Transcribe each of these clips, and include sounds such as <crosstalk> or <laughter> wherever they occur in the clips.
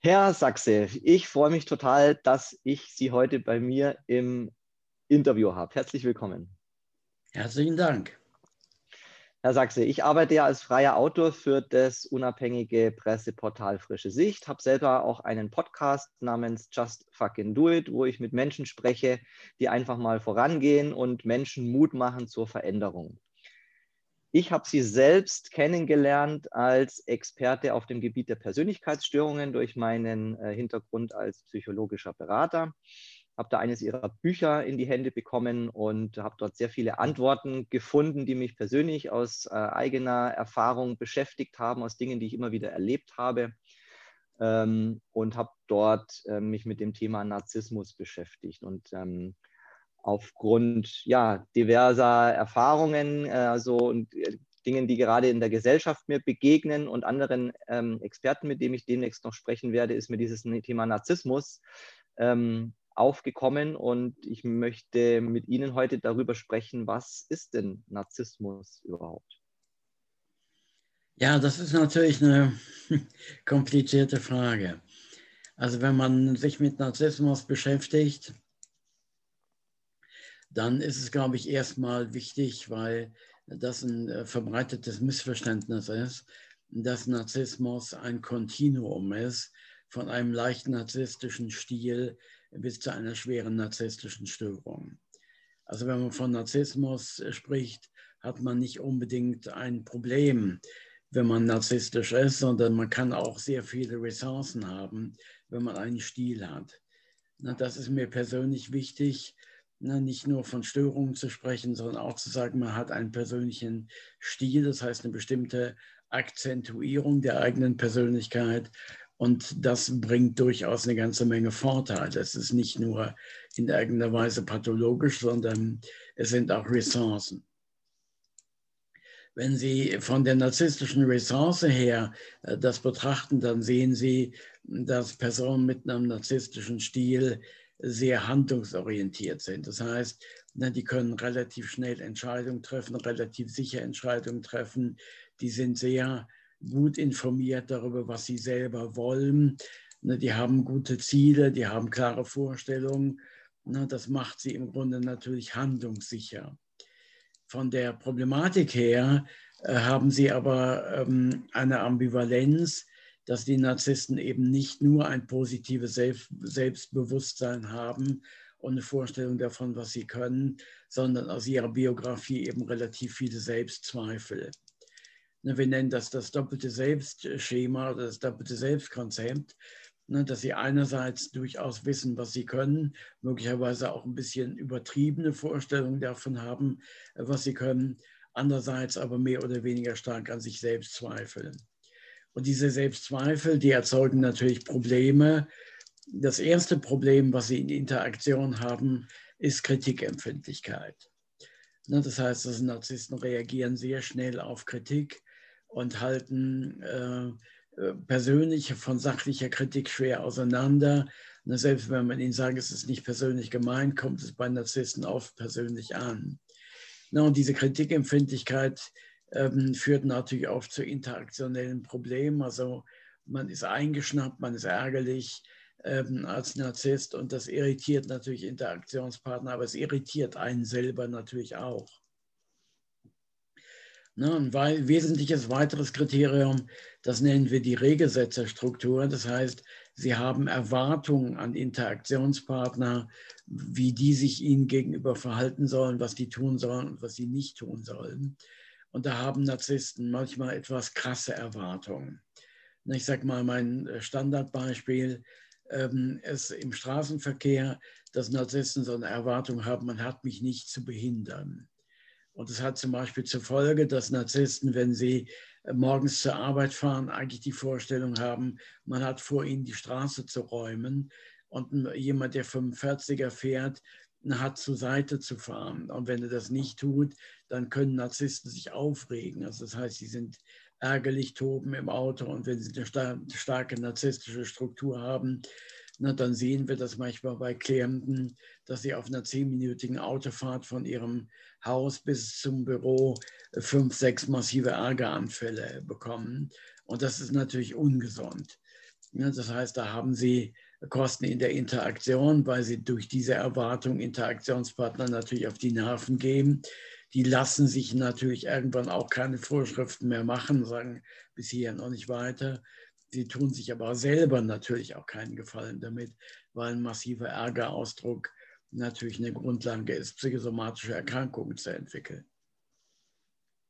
Herr Sachse, ich freue mich total, dass ich Sie heute bei mir im Interview habe. Herzlich willkommen. Herzlichen Dank. Herr Sachse, ich arbeite ja als freier Autor für das unabhängige Presseportal Frische Sicht, habe selber auch einen Podcast namens Just Fucking Do It, wo ich mit Menschen spreche, die einfach mal vorangehen und Menschen Mut machen zur Veränderung. Ich habe sie selbst kennengelernt als Experte auf dem Gebiet der Persönlichkeitsstörungen durch meinen äh, Hintergrund als psychologischer Berater. Habe da eines ihrer Bücher in die Hände bekommen und habe dort sehr viele Antworten gefunden, die mich persönlich aus äh, eigener Erfahrung beschäftigt haben, aus Dingen, die ich immer wieder erlebt habe. Ähm, und habe dort äh, mich mit dem Thema Narzissmus beschäftigt. Und ähm, aufgrund ja, diverser Erfahrungen äh, also, und äh, Dingen, die gerade in der Gesellschaft mir begegnen und anderen ähm, Experten, mit denen ich demnächst noch sprechen werde, ist mir dieses Thema Narzissmus ähm, aufgekommen und ich möchte mit Ihnen heute darüber sprechen, was ist denn Narzissmus überhaupt? Ja, das ist natürlich eine <laughs> komplizierte Frage. Also wenn man sich mit Narzissmus beschäftigt, dann ist es, glaube ich, erstmal wichtig, weil das ein äh, verbreitetes Missverständnis ist, dass Narzissmus ein Kontinuum ist von einem leichten narzisstischen Stil bis zu einer schweren narzisstischen Störung. Also wenn man von Narzissmus spricht, hat man nicht unbedingt ein Problem, wenn man narzisstisch ist, sondern man kann auch sehr viele Ressourcen haben, wenn man einen Stil hat. Das ist mir persönlich wichtig, ne, nicht nur von Störungen zu sprechen, sondern auch zu sagen, man hat einen persönlichen Stil, das heißt eine bestimmte Akzentuierung der eigenen Persönlichkeit. Und das bringt durchaus eine ganze Menge Vorteile. Es ist nicht nur in irgendeiner Weise pathologisch, sondern es sind auch Ressourcen. Wenn Sie von der narzisstischen Ressource her äh, das betrachten, dann sehen Sie, dass Personen mit einem narzisstischen Stil sehr handlungsorientiert sind. Das heißt, ne, die können relativ schnell Entscheidungen treffen, relativ sicher Entscheidungen treffen. Die sind sehr gut informiert darüber, was sie selber wollen. Ne, die haben gute Ziele, die haben klare Vorstellungen. Ne, das macht sie im Grunde natürlich handlungssicher. Von der Problematik her äh, haben sie aber ähm, eine Ambivalenz, dass die Narzissten eben nicht nur ein positives Selbstbewusstsein haben und eine Vorstellung davon, was sie können, sondern aus ihrer Biografie eben relativ viele Selbstzweifel. Ne, wir nennen das das doppelte Selbstschema oder das doppelte Selbstkonzept, ne, dass sie einerseits durchaus wissen, was sie können, möglicherweise auch ein bisschen übertriebene Vorstellungen davon haben, was sie können, andererseits aber mehr oder weniger stark an sich selbst zweifeln. Und diese Selbstzweifel, die erzeugen natürlich Probleme. Das erste Problem, was sie in Interaktion haben, ist Kritikempfindlichkeit. Ne, das heißt, dass Narzissten reagieren sehr schnell auf Kritik und halten äh, äh, persönliche von sachlicher Kritik schwer auseinander. Ne, selbst wenn man ihnen sagt, es ist nicht persönlich gemeint, kommt es bei Narzissten oft persönlich an. Ne, und diese Kritikempfindlichkeit ähm, führt natürlich oft zu interaktionellen Problemen. Also man ist eingeschnappt, man ist ärgerlich ähm, als Narzisst und das irritiert natürlich Interaktionspartner, aber es irritiert einen selber natürlich auch. Ne, ein wesentliches weiteres Kriterium, das nennen wir die Regelsetzerstruktur. Das heißt, sie haben Erwartungen an Interaktionspartner, wie die sich ihnen gegenüber verhalten sollen, was die tun sollen und was sie nicht tun sollen. Und da haben Narzissten manchmal etwas krasse Erwartungen. Ich sage mal, mein äh, Standardbeispiel ähm, ist im Straßenverkehr, dass Narzissten so eine Erwartung haben, man hat mich nicht zu behindern. Und das hat zum Beispiel zur Folge, dass Narzissten, wenn sie äh, morgens zur Arbeit fahren, eigentlich die Vorstellung haben, man hat vor ihnen die Straße zu räumen. Und jemand, der 45er fährt, hat zur Seite zu fahren. Und wenn er das nicht tut, dann können Narzissten sich aufregen. Also das heißt, sie sind ärgerlich, toben im Auto und wenn sie eine starke narzisstische Struktur haben, na, dann sehen wir das manchmal bei Klienten, dass sie auf einer zehnminütigen Autofahrt von ihrem Haus bis zum Büro fünf, sechs massive Ärgeranfälle bekommen. Und das ist natürlich ungesund. Das heißt, da haben Sie Kosten in der Interaktion, weil Sie durch diese Erwartung Interaktionspartner natürlich auf die Nerven gehen. Die lassen sich natürlich irgendwann auch keine Vorschriften mehr machen, sagen bis hier noch nicht weiter. Sie tun sich aber selber natürlich auch keinen Gefallen damit, weil ein massiver Ärgerausdruck natürlich eine Grundlage ist, psychosomatische Erkrankungen zu entwickeln.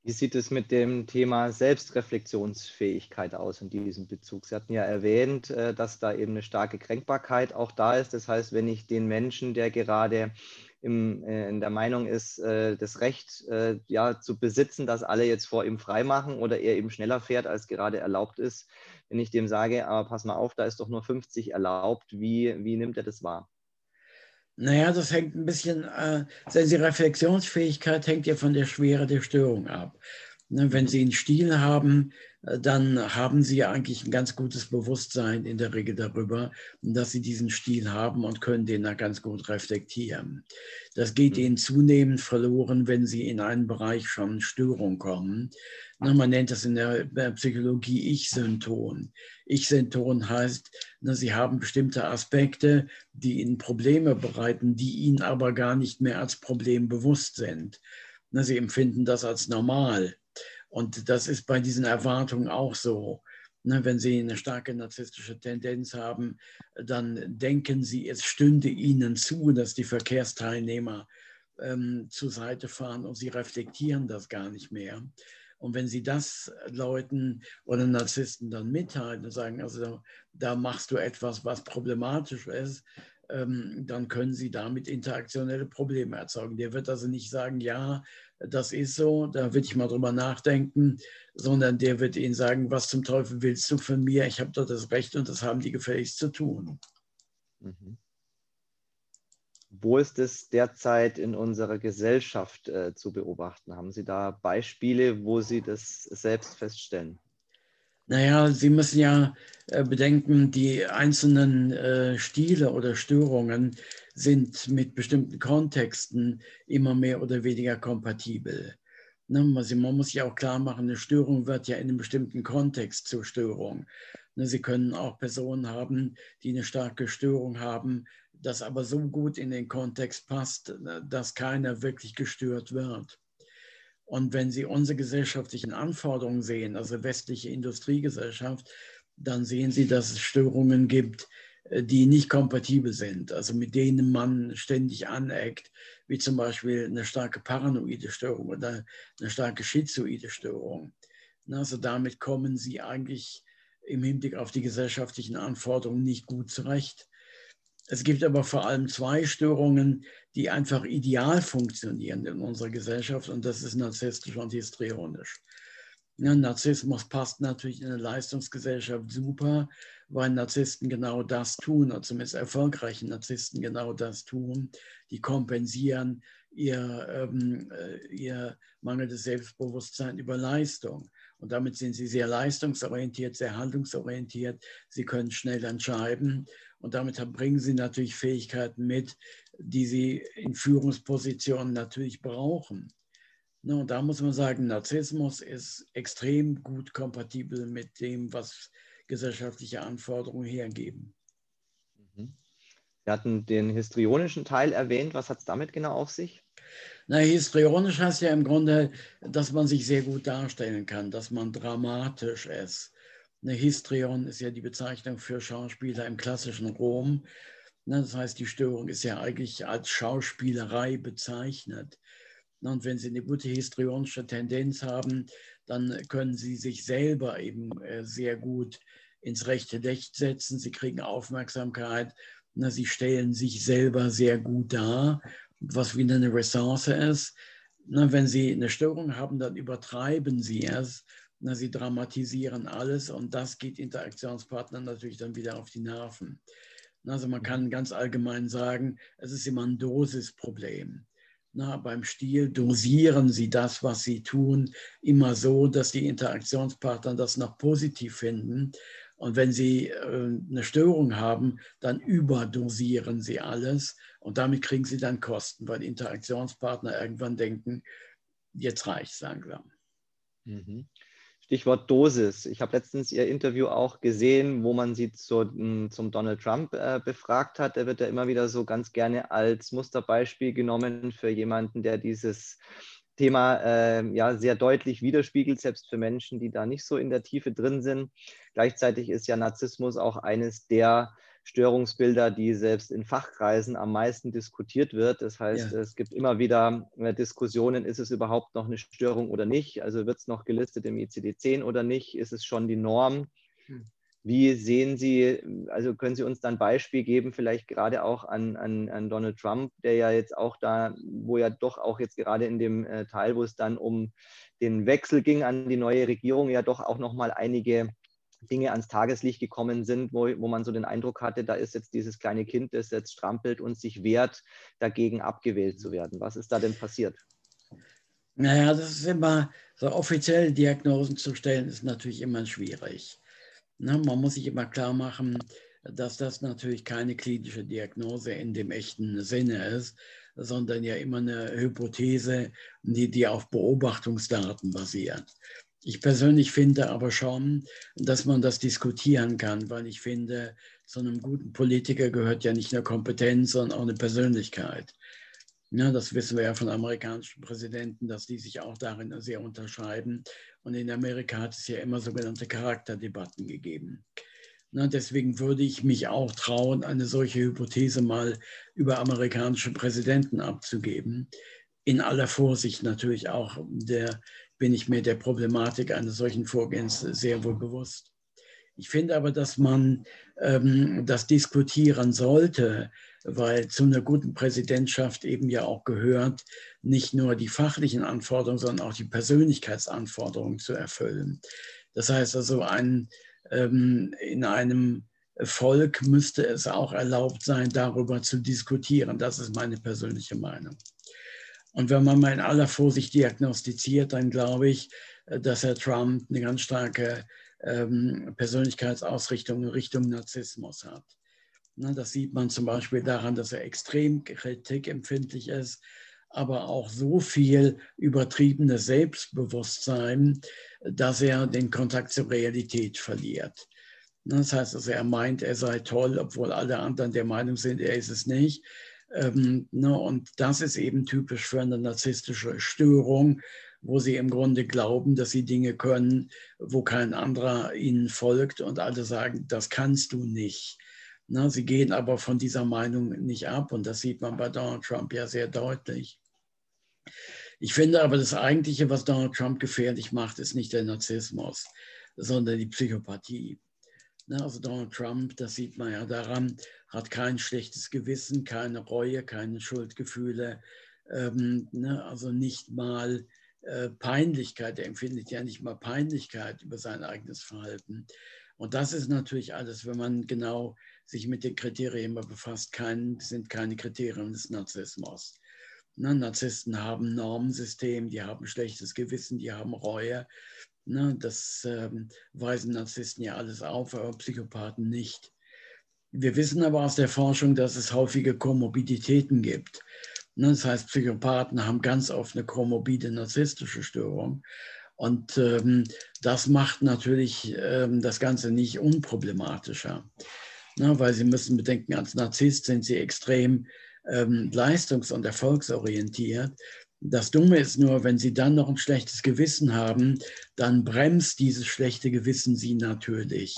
Wie sieht es mit dem Thema Selbstreflexionsfähigkeit aus in diesem Bezug? Sie hatten ja erwähnt, äh, dass da eben eine starke Kränkbarkeit auch da ist. Das heißt, wenn ich den Menschen, der gerade im, äh, in der Meinung ist, äh, das Recht ja, zu besitzen, dass alle jetzt vor ihm freimachen oder er eben schneller fährt, als gerade erlaubt ist, wenn ich dem sage, aber pass mal auf, da ist doch nur 50 erlaubt, wie, wie nimmt er das wahr? Naja, das hängt ein bisschen, äh, die Reflexionsfähigkeit hängt ja von der Schwere der Störung ab. Ne, wenn Sie einen Stil haben, äh, dann haben Sie eigentlich ein ganz gutes Bewusstsein in der Regel darüber, dass Sie diesen Stil haben und können den dann ganz gut reflektieren. Das geht mhm. Ihnen zunehmend verloren, wenn Sie in einen Bereich von Störung kommen. Man nennt das in der Psychologie Ich-Synton. Ich-Synton heißt, Sie haben bestimmte Aspekte, die Ihnen Probleme bereiten, die Ihnen aber gar nicht mehr als Problem bewusst sind. Sie empfinden das als normal. Und das ist bei diesen Erwartungen auch so. Wenn Sie eine starke narzisstische Tendenz haben, dann denken Sie, es stünde Ihnen zu, dass die Verkehrsteilnehmer ähm, zur Seite fahren und Sie reflektieren das gar nicht mehr. Und wenn Sie das Leuten oder Narzissten dann mitteilen und sagen, also da machst du etwas, was problematisch ist, ähm, dann können Sie damit interaktionelle Probleme erzeugen. Der wird also nicht sagen, ja, das ist so, da will ich mal drüber nachdenken, sondern der wird Ihnen sagen, was zum Teufel willst du von mir? Ich habe doch das Recht und das haben die gefälligst zu tun. Mhm. Wo ist es derzeit in unserer Gesellschaft äh, zu beobachten? Haben Sie da Beispiele, wo Sie das selbst feststellen? Naja, Sie müssen ja äh, bedenken, die einzelnen äh, Stile oder Störungen sind mit bestimmten Kontexten immer mehr oder weniger kompatibel. Ne, man muss sich auch klar machen, eine Störung wird ja in einem bestimmten Kontext zur Störung. Ne, Sie können auch Personen haben, die eine starke Störung haben, das aber so gut in den Kontext passt, dass keiner wirklich gestört wird. Und wenn Sie unsere gesellschaftlichen Anforderungen sehen, also westliche Industriegesellschaft, dann sehen Sie, dass es Störungen gibt, äh, die nicht kompatibel sind, also mit denen man ständig aneckt, wie zum Beispiel eine starke paranoide Störung oder eine starke schizoide Störung. Also damit kommen Sie eigentlich im Hinblick auf die gesellschaftlichen Anforderungen nicht gut zurecht. Es gibt aber vor allem zwei Störungen, die einfach ideal funktionieren in unserer Gesellschaft und das ist narzisstisch und histrionisch. Ja, Narzissmus passt natürlich in eine Leistungsgesellschaft super, weil Narzissten genau das tun, oder zumindest erfolgreiche Narzissten genau das tun. Die kompensieren ihr, ähm, äh, ihr mangelndes Selbstbewusstsein über Leistung. Und damit sind sie sehr leistungsorientiert, sehr handlungsorientiert. Sie können schnell entscheiden und damit bringen sie natürlich Fähigkeiten mit, die sie in Führungspositionen natürlich brauchen. Und da muss man sagen, Narzissmus ist extrem gut kompatibel mit dem, was gesellschaftliche Anforderungen hergeben. Mhm. Sie hatten den histrionischen Teil erwähnt. Was hat es damit genau auf sich? Na, histrionisch heißt ja im Grunde, dass man sich sehr gut darstellen kann, dass man dramatisch ist, eine Histrion ist ja die Bezeichnung für Schauspieler im klassischen Rom. Das heißt, die Störung ist ja eigentlich als Schauspielerei bezeichnet. Und wenn Sie eine gute histrionische Tendenz haben, dann können Sie sich selber eben äh, sehr gut ins rechte Licht setzen. Sie kriegen Aufmerksamkeit. Sie stellen sich selber sehr gut dar, was wieder eine Ressource ist. Wenn Sie eine Störung haben, dann übertreiben Sie es na, sie dramatisieren alles und das geht Interaktionspartnern natürlich dann wieder auf die Nerven. Also man kann ganz allgemein sagen, es ist immer ein Dosisproblem. Na, beim Stil dosieren Sie das, was Sie tun, immer so, dass die Interaktionspartner das noch positiv finden. Und wenn Sie äh, eine Störung haben, dann überdosieren Sie alles und damit kriegen Sie dann Kosten, weil Interaktionspartner irgendwann denken, jetzt reicht es langsam. Mhm Stichwort Dosis. Ich habe letztens Ihr Interview auch gesehen, wo man Sie zu, zum Donald Trump äh, befragt hat. Der wird ja immer wieder so ganz gerne als Musterbeispiel genommen für jemanden, der dieses Thema äh, ja sehr deutlich widerspiegelt, selbst für Menschen, die da nicht so in der Tiefe drin sind. Gleichzeitig ist ja Narzissmus auch eines der Störungsbilder, die selbst in Fachkreisen am meisten diskutiert wird. Das heißt, ja. es gibt immer wieder äh, Diskussionen, ist es überhaupt noch eine Störung oder nicht? Also wird es noch gelistet im ICD-10 oder nicht? Ist es schon die Norm? Wie sehen Sie, also können Sie uns dann Beispiel geben, vielleicht gerade auch an, an, an Donald Trump, der ja jetzt auch da, wo ja doch auch jetzt gerade in dem äh, Teil, wo es dann um den Wechsel ging an die neue Regierung, ja doch auch nochmal einige Dinge ans Tageslicht gekommen sind, wo, wo man so den Eindruck hatte, da ist jetzt dieses kleine Kind, das jetzt strampelt und sich wehrt, dagegen abgewählt zu werden. Was ist da denn passiert? Naja, das ist immer, so offizielle Diagnosen zu stellen, ist natürlich immer schwierig. Ne, man muss sich immer klar machen, dass das natürlich keine klinische Diagnose in dem echten Sinne ist, sondern ja immer eine Hypothese, die, die auf Beobachtungsdaten basiert. Ich persönlich finde aber schon, dass man das diskutieren kann, weil ich finde, zu einem guten Politiker gehört ja nicht nur Kompetenz, sondern auch eine Persönlichkeit. Ja, das wissen wir ja von amerikanischen Präsidenten, dass die sich auch darin sehr unterscheiden. Und in Amerika hat es ja immer sogenannte Charakterdebatten gegeben. Na, deswegen würde ich mich auch trauen, eine solche Hypothese mal über amerikanische Präsidenten abzugeben. In aller Vorsicht natürlich auch der bin ich mir der Problematik eines solchen Vorgehens sehr wohl bewusst. Ich finde aber, dass man ähm, das diskutieren sollte, weil zu einer guten Präsidentschaft eben ja auch gehört, nicht nur die fachlichen Anforderungen, sondern auch die Persönlichkeitsanforderungen zu erfüllen. Das heißt also, ein, ähm, in einem Volk müsste es auch erlaubt sein, darüber zu diskutieren. Das ist meine persönliche Meinung. Und wenn man mal in aller Vorsicht diagnostiziert, dann glaube ich, äh, dass Herr Trump eine ganz starke ähm, Persönlichkeitsausrichtung in Richtung Narzissmus hat. Ne, das sieht man zum Beispiel daran, dass er extrem kritikempfindlich ist, aber auch so viel übertriebenes Selbstbewusstsein, dass er den Kontakt zur Realität verliert. Ne, das heißt also, er meint, er sei toll, obwohl alle anderen der Meinung sind, er ist es nicht. Ähm, ne, und das ist eben typisch für eine narzisstische Störung, wo sie im Grunde glauben, dass sie Dinge können, wo kein anderer ihnen folgt und alle sagen, das kannst du nicht. Ne, sie gehen aber von dieser Meinung nicht ab und das sieht man bei Donald Trump ja sehr deutlich. Ich finde aber, das Eigentliche, was Donald Trump gefährlich macht, ist nicht der Narzissmus, sondern die Psychopathie. Ne, also Donald Trump, das sieht man ja daran, hat kein schlechtes Gewissen, keine Reue, keine Schuldgefühle, ähm, ne, also nicht mal äh, Peinlichkeit, er empfindet ja nicht mal Peinlichkeit über sein eigenes Verhalten. Und das ist natürlich alles, wenn man genau sich mit den Kriterien befasst, kein, sind keine Kriterien des Narzissmus. Ne, Narzissten haben Normensystem, die haben schlechtes Gewissen, die haben Reue. Ne, das ähm, weisen Narzissten ja alles auf, aber Psychopathen nicht. Wir wissen aber aus der Forschung, dass es häufige Komorbiditäten gibt. Ne, das heißt, Psychopathen haben ganz oft eine komorbide narzisstische Störung. Und ähm, das macht natürlich ähm, das Ganze nicht unproblematischer, ne, weil Sie müssen bedenken, als Narzisst sind Sie extrem ähm, leistungs- und erfolgsorientiert. Das Dumme ist nur, wenn Sie dann noch ein schlechtes Gewissen haben, dann bremst dieses schlechte Gewissen Sie natürlich.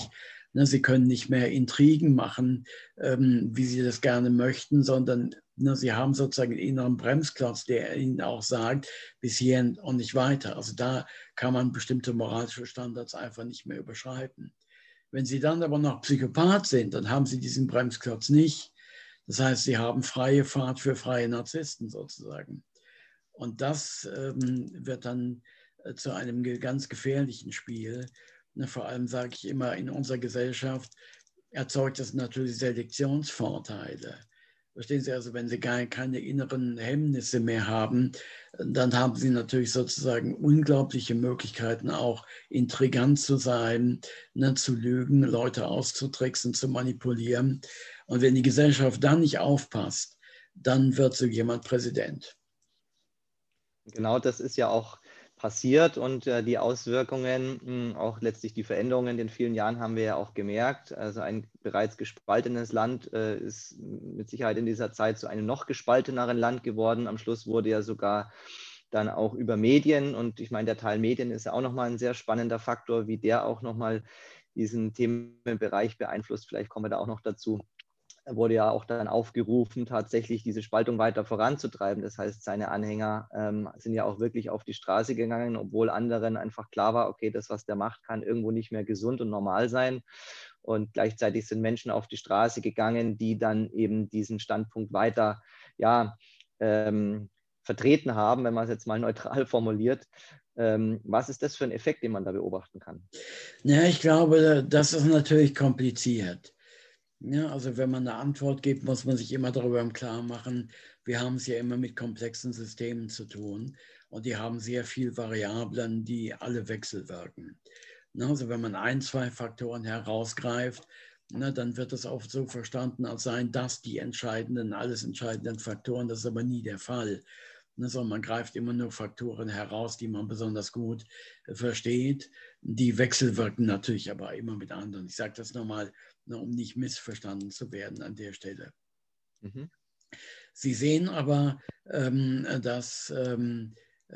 Ne, sie können nicht mehr Intrigen machen, ähm, wie sie das gerne möchten, sondern ne, sie haben sozusagen einen inneren Bremsklotz, der ihnen auch sagt, bis hierhin und nicht weiter. Also da kann man bestimmte moralische Standards einfach nicht mehr überschreiten. Wenn sie dann aber noch Psychopath sind, dann haben sie diesen Bremsklotz nicht. Das heißt, sie haben freie Fahrt für freie Narzissten sozusagen. Und das ähm, wird dann äh, zu einem ganz gefährlichen Spiel, Ne, vor allem sage ich immer, in unserer Gesellschaft erzeugt das natürlich Selektionsvorteile. Verstehen Sie also, wenn Sie gar keine inneren Hemmnisse mehr haben, dann haben Sie natürlich sozusagen unglaubliche Möglichkeiten, auch intrigant zu sein, ne, zu lügen, Leute auszutricksen, zu manipulieren. Und wenn die Gesellschaft dann nicht aufpasst, dann wird so jemand Präsident. Genau das ist ja auch passiert und äh, die Auswirkungen, mh, hm, auch letztlich die Veränderungen in den vielen Jahren haben wir ja auch gemerkt. Also ein bereits gespaltenes Land äh, ist mit Sicherheit in dieser Zeit zu einem noch gespalteneren Land geworden. Am Schluss wurde ja sogar dann auch über Medien und ich meine, der Teil Medien ist ja auch nochmal ein sehr spannender Faktor, wie der auch nochmal diesen Themenbereich beeinflusst. Vielleicht kommen wir da auch noch dazu wurde ja auch dann aufgerufen, tatsächlich diese Spaltung weiter voranzutreiben. Das heißt, seine Anhänger ähm, sind ja auch wirklich auf die Straße gegangen, obwohl anderen einfach klar war, okay, das, was der macht, kann irgendwo nicht mehr gesund und normal sein. Und gleichzeitig sind Menschen auf die Straße gegangen, die dann eben diesen Standpunkt weiter, ja, ähm, vertreten haben, wenn man es jetzt mal <laughs> neutral formuliert. Ähm, was ist das für ein Effekt, den man da beobachten kann? Ja, ich glaube, das ist natürlich kompliziert. Ja, also wenn man eine Antwort gibt, muss man sich immer darüber im Klaren machen, wir haben es ja immer mit komplexen Systemen zu tun und die haben sehr viele Variablen, die alle wechselwirken. Also wenn man ein, zwei Faktoren herausgreift, dann wird es oft so verstanden, als seien das die entscheidenden, alles entscheidenden Faktoren. Das ist aber nie der Fall. sondern man greift immer nur Faktoren heraus, die man besonders gut versteht. Die wechselwirken natürlich aber immer mit anderen. Ich sage das nochmal, ne, um nicht missverstanden zu werden an der Stelle. Mhm. Sie sehen aber, ähm, dass ähm,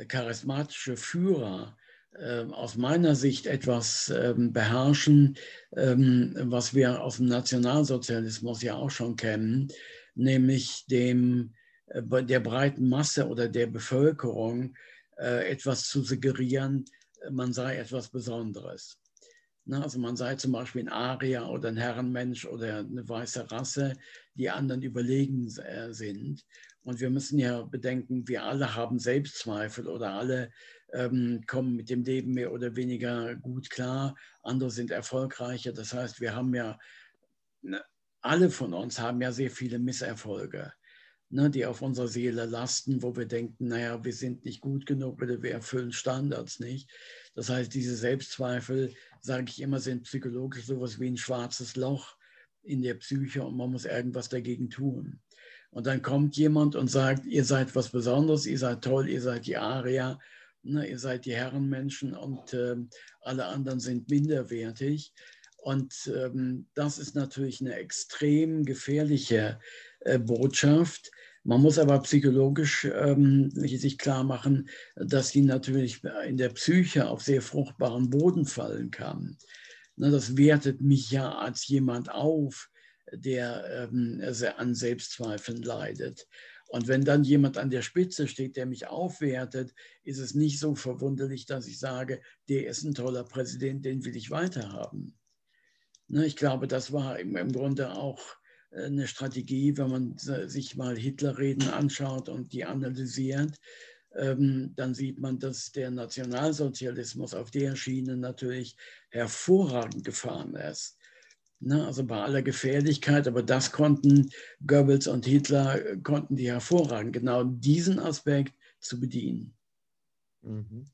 charismatische Führer äh, aus meiner Sicht etwas ähm, beherrschen, ähm, was wir aus dem Nationalsozialismus ja auch schon kennen, nämlich dem, äh, der breiten Masse oder der Bevölkerung äh, etwas zu suggerieren, man sei etwas Besonderes. Ne, also man sei zum Beispiel ein Arier oder ein Herrenmensch oder eine weiße Rasse, die anderen überlegen äh, sind. Und wir müssen ja bedenken, wir alle haben Selbstzweifel oder alle ähm, kommen mit dem Leben mehr oder weniger gut klar. Andere sind erfolgreicher. Das heißt, wir haben ja, ne, alle von uns haben ja sehr viele Misserfolge ne, die auf unserer Seele lasten, wo wir denken, naja, wir sind nicht gut genug oder wir erfüllen Standards nicht. Das heißt, diese Selbstzweifel, sage ich immer, sind psychologisch sowas wie ein schwarzes Loch in der Psyche und man muss irgendwas dagegen tun. Und dann kommt jemand und sagt, ihr seid was Besonderes, ihr seid toll, ihr seid die Aria, ne, ihr seid die Herrenmenschen und äh, alle anderen sind minderwertig. Und ähm, das ist natürlich eine extrem gefährliche äh, Botschaft. Man muss aber psychologisch ähm, sich klar machen, dass sie natürlich in der Psyche auf sehr fruchtbaren Boden fallen kann. Na, das wertet mich ja als jemand auf, der ähm, an Selbstzweifeln leidet. Und wenn dann jemand an der Spitze steht, der mich aufwertet, ist es nicht so verwunderlich, dass ich sage, der ist ein toller Präsident, den will ich weiterhaben. Na, ich glaube, das war im, im Grunde auch eine Strategie, wenn man sich mal Hitlerreden anschaut und die analysiert, ähm, dann sieht man, dass der Nationalsozialismus auf der Schiene natürlich hervorragend gefahren ist. Ne, also bei aller Gefährlichkeit, aber das konnten Goebbels und Hitler, konnten die hervorragend, genau diesen Aspekt zu bedienen. Mhm.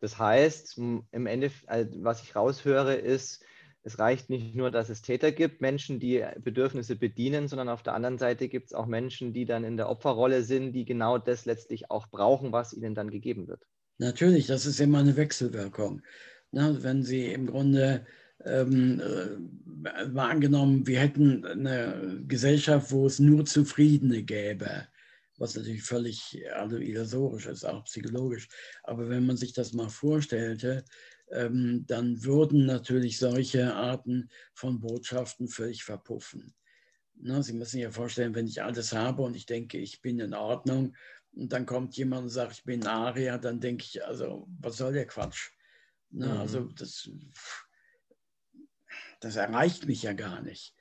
Das heißt, im Endeffekt, also was ich raushöre, ist, es reicht nicht nur, dass es Täter gibt, Menschen, die Bedürfnisse bedienen, sondern auf der anderen Seite gibt es auch Menschen, die dann in der Opferrolle sind, die genau das letztlich auch brauchen, was ihnen dann gegeben wird. Natürlich, das ist immer eine Wechselwirkung. Na, wenn Sie im Grunde ähm, äh, mal angenommen, wir hätten eine Gesellschaft, wo es nur Zufriedene gäbe, was natürlich völlig also illusorisch ist, auch psychologisch. Aber wenn man sich das mal vorstellte, dann würden natürlich solche Arten von Botschaften völlig verpuffen. Sie müssen sich ja vorstellen, wenn ich alles habe und ich denke, ich bin in Ordnung und dann kommt jemand und sagt, ich bin Aria, dann denke ich, also was soll der Quatsch? Na, mhm. Also das, das erreicht mich ja gar nicht.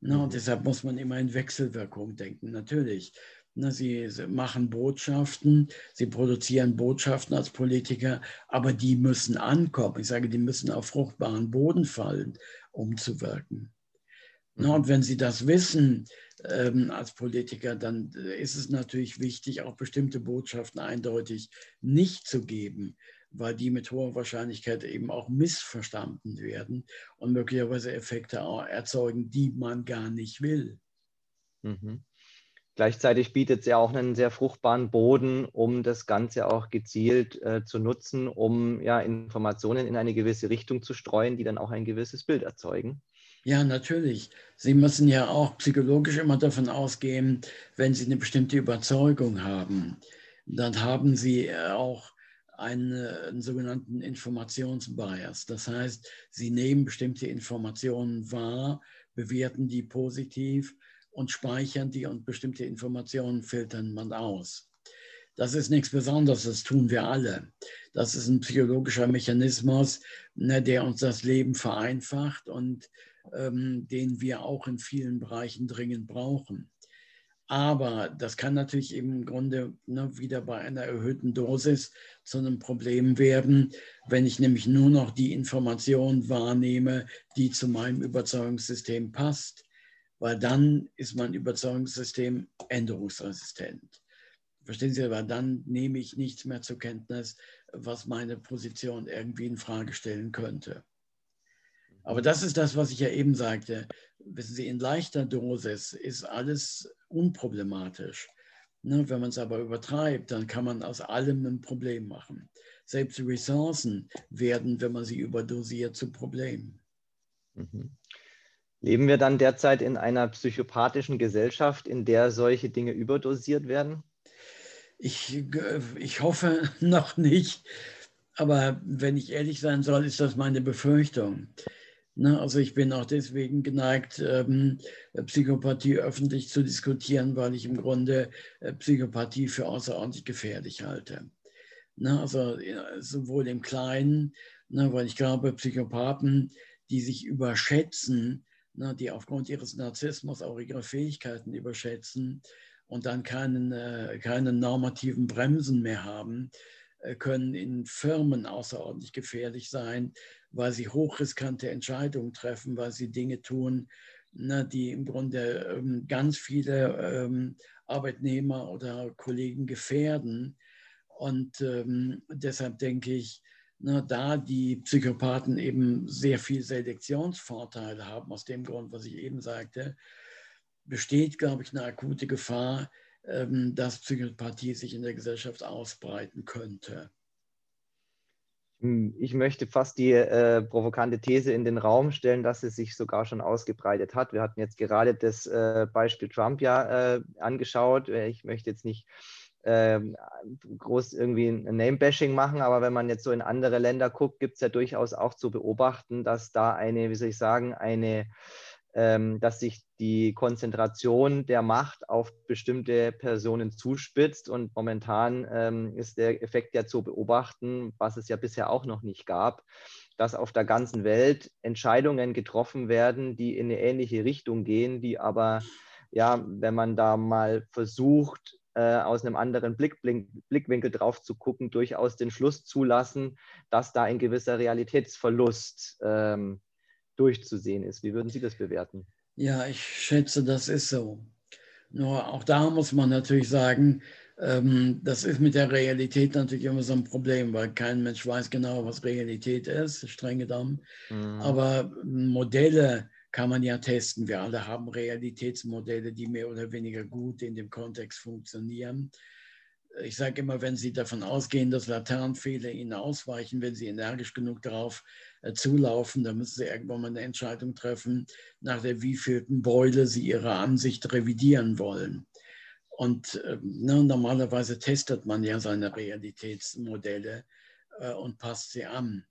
Na, und mhm. deshalb muss man immer in Wechselwirkung denken, natürlich. Ne, sie machen Botschaften, sie produzieren Botschaften als Politiker, aber die müssen ankommen. Ich sage, die müssen auf fruchtbaren Boden fallen, um zu wirken. Ne, mhm. Und wenn Sie das wissen ähm, als Politiker, dann äh, ist es natürlich wichtig, auch bestimmte Botschaften eindeutig nicht zu geben, weil die mit hoher Wahrscheinlichkeit eben auch missverstanden werden und möglicherweise Effekte erzeugen, die man gar nicht will. Mhm. Gleichzeitig bietet es ja auch einen sehr fruchtbaren Boden, um das Ganze auch gezielt äh, zu nutzen, um ja Informationen in eine gewisse Richtung zu streuen, die dann auch ein gewisses Bild erzeugen. Ja, natürlich. Sie müssen ja auch psychologisch immer davon ausgehen, wenn Sie eine bestimmte Überzeugung haben, dann haben Sie äh, auch einen, einen sogenannten Informationsbias. Das heißt, Sie nehmen bestimmte Informationen wahr, bewerten die positiv und speichern die und bestimmte Informationen filtern man aus. Das ist nichts Besonderes, das tun wir alle. Das ist ein psychologischer Mechanismus, ne, der uns das Leben vereinfacht und ähm, den wir auch in vielen Bereichen dringend brauchen. Aber das kann natürlich im Grunde ne, wieder bei einer erhöhten Dosis zu einem Problem werden, wenn ich nämlich nur noch die Information wahrnehme, die zu meinem Überzeugungssystem passt, weil dann ist mein Überzeugungssystem änderungsresistent. Verstehen Sie, aber dann nehme ich nichts mehr zur Kenntnis, was meine Position irgendwie in Frage stellen könnte. Aber das ist das, was ich ja eben sagte. Wissen Sie, in leichter Dosis ist alles unproblematisch. Ne, wenn man es aber übertreibt, dann kann man aus allem ein Problem machen. Selbst Ressourcen werden, wenn man sie überdosiert, zu Problemen. Mhm. Leben wir dann derzeit in einer psychopathischen Gesellschaft, in der solche Dinge überdosiert werden? Ich, ich hoffe <laughs> noch nicht. Aber wenn ich ehrlich sein soll, ist das meine Befürchtung. Ne, also ich bin auch deswegen geneigt, ähm, Psychopathie öffentlich zu diskutieren, weil ich im Grunde äh, Psychopathie für außerordentlich gefährlich halte. Ne, also sowohl im Kleinen, ne, weil ich glaube, Psychopathen, die sich überschätzen, die aufgrund ihres Narzissmus auch ihre Fähigkeiten überschätzen und dann keinen, äh, keine normativen Bremsen mehr haben, äh, können in Firmen außerordentlich gefährlich sein, weil sie hochriskante Entscheidungen treffen, weil sie Dinge tun, na, die im Grunde ähm, ganz viele ähm, Arbeitnehmer oder Kollegen gefährden. Und ähm, deshalb denke ich, na, da die Psychopathen eben sehr viel Selektionsvorteile haben, aus dem Grund, was ich eben sagte, besteht, glaube ich, eine akute Gefahr, ähm, dass Psychopathie sich in der Gesellschaft ausbreiten könnte. Hm, ich möchte fast die äh, provokante These in den Raum stellen, dass es sich sogar schon ausgebreitet hat. Wir hatten jetzt gerade das äh, Beispiel Trump ja äh, angeschaut. Ich möchte jetzt nicht ähm, groß irgendwie ein Name-Bashing machen, aber wenn man jetzt so in andere Länder guckt, gibt es ja durchaus auch zu beobachten, dass da eine, wie soll ich sagen, eine ähm, dass sich die Konzentration der Macht auf bestimmte Personen zuspitzt. Und momentan ähm, ist der Effekt ja zu beobachten, was es ja bisher auch noch nicht gab, dass auf der ganzen Welt Entscheidungen getroffen werden, die in eine ähnliche Richtung gehen, die aber, ja, wenn man da mal versucht, äh, aus einem anderen Blick, Blick, Blickwinkel drauf zu gucken, durchaus den Schluss zulassen, dass da ein gewisser Realitätsverlust ähm, durchzusehen ist. Wie würden Sie das bewerten? Ja, ich schätze, das ist so. Nur auch da muss man natürlich sagen, ähm, das ist mit der Realität natürlich immer so ein Problem, weil kein Mensch weiß genau, was Realität ist, streng genommen. Mhm. Aber Modelle kann man ja testen. Wir alle haben Realitätsmodelle, die mehr oder weniger gut in dem Kontext funktionieren ich sage immer, wenn Sie davon ausgehen, dass Laternenfehler Ihnen ausweichen, wenn Sie energisch genug darauf äh, zulaufen, dann müssen Sie irgendwann mal eine Entscheidung treffen, nach der wievielten Beule Sie Ihre Ansicht revidieren wollen. Und äh, ne, normalerweise testet man ja seine Realitätsmodelle äh, und passt sie an.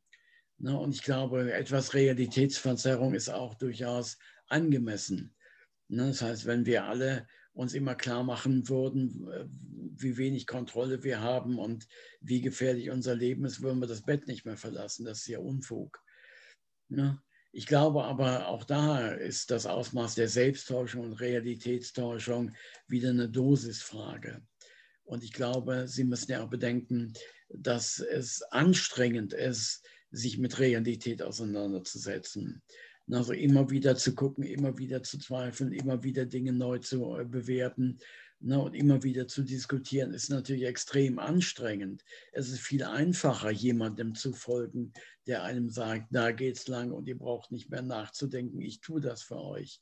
Ne, und ich glaube, etwas Realitätsverzerrung ist auch durchaus angemessen. Ne, das heißt, wenn wir alle uns immer klar machen würden, wie wenig Kontrolle wir haben und wie gefährlich unser Leben ist, würden wir das Bett nicht mehr verlassen. Das ist ja Unfug. Ne? Ich glaube aber, auch da ist das Ausmaß der Selbsttäuschung und Realitätstäuschung wieder eine Dosisfrage. Und ich glaube, Sie müssen ja auch bedenken, dass es anstrengend ist, sich mit Realität auseinanderzusetzen. Also immer wieder zu gucken, immer wieder zu zweifeln, immer wieder Dinge neu zu äh, bewerten ne, und immer wieder zu diskutieren, ist natürlich extrem anstrengend. Es ist viel einfacher, jemandem zu folgen, der einem sagt, da geht's lang und ihr braucht nicht mehr nachzudenken, ich tue das für euch.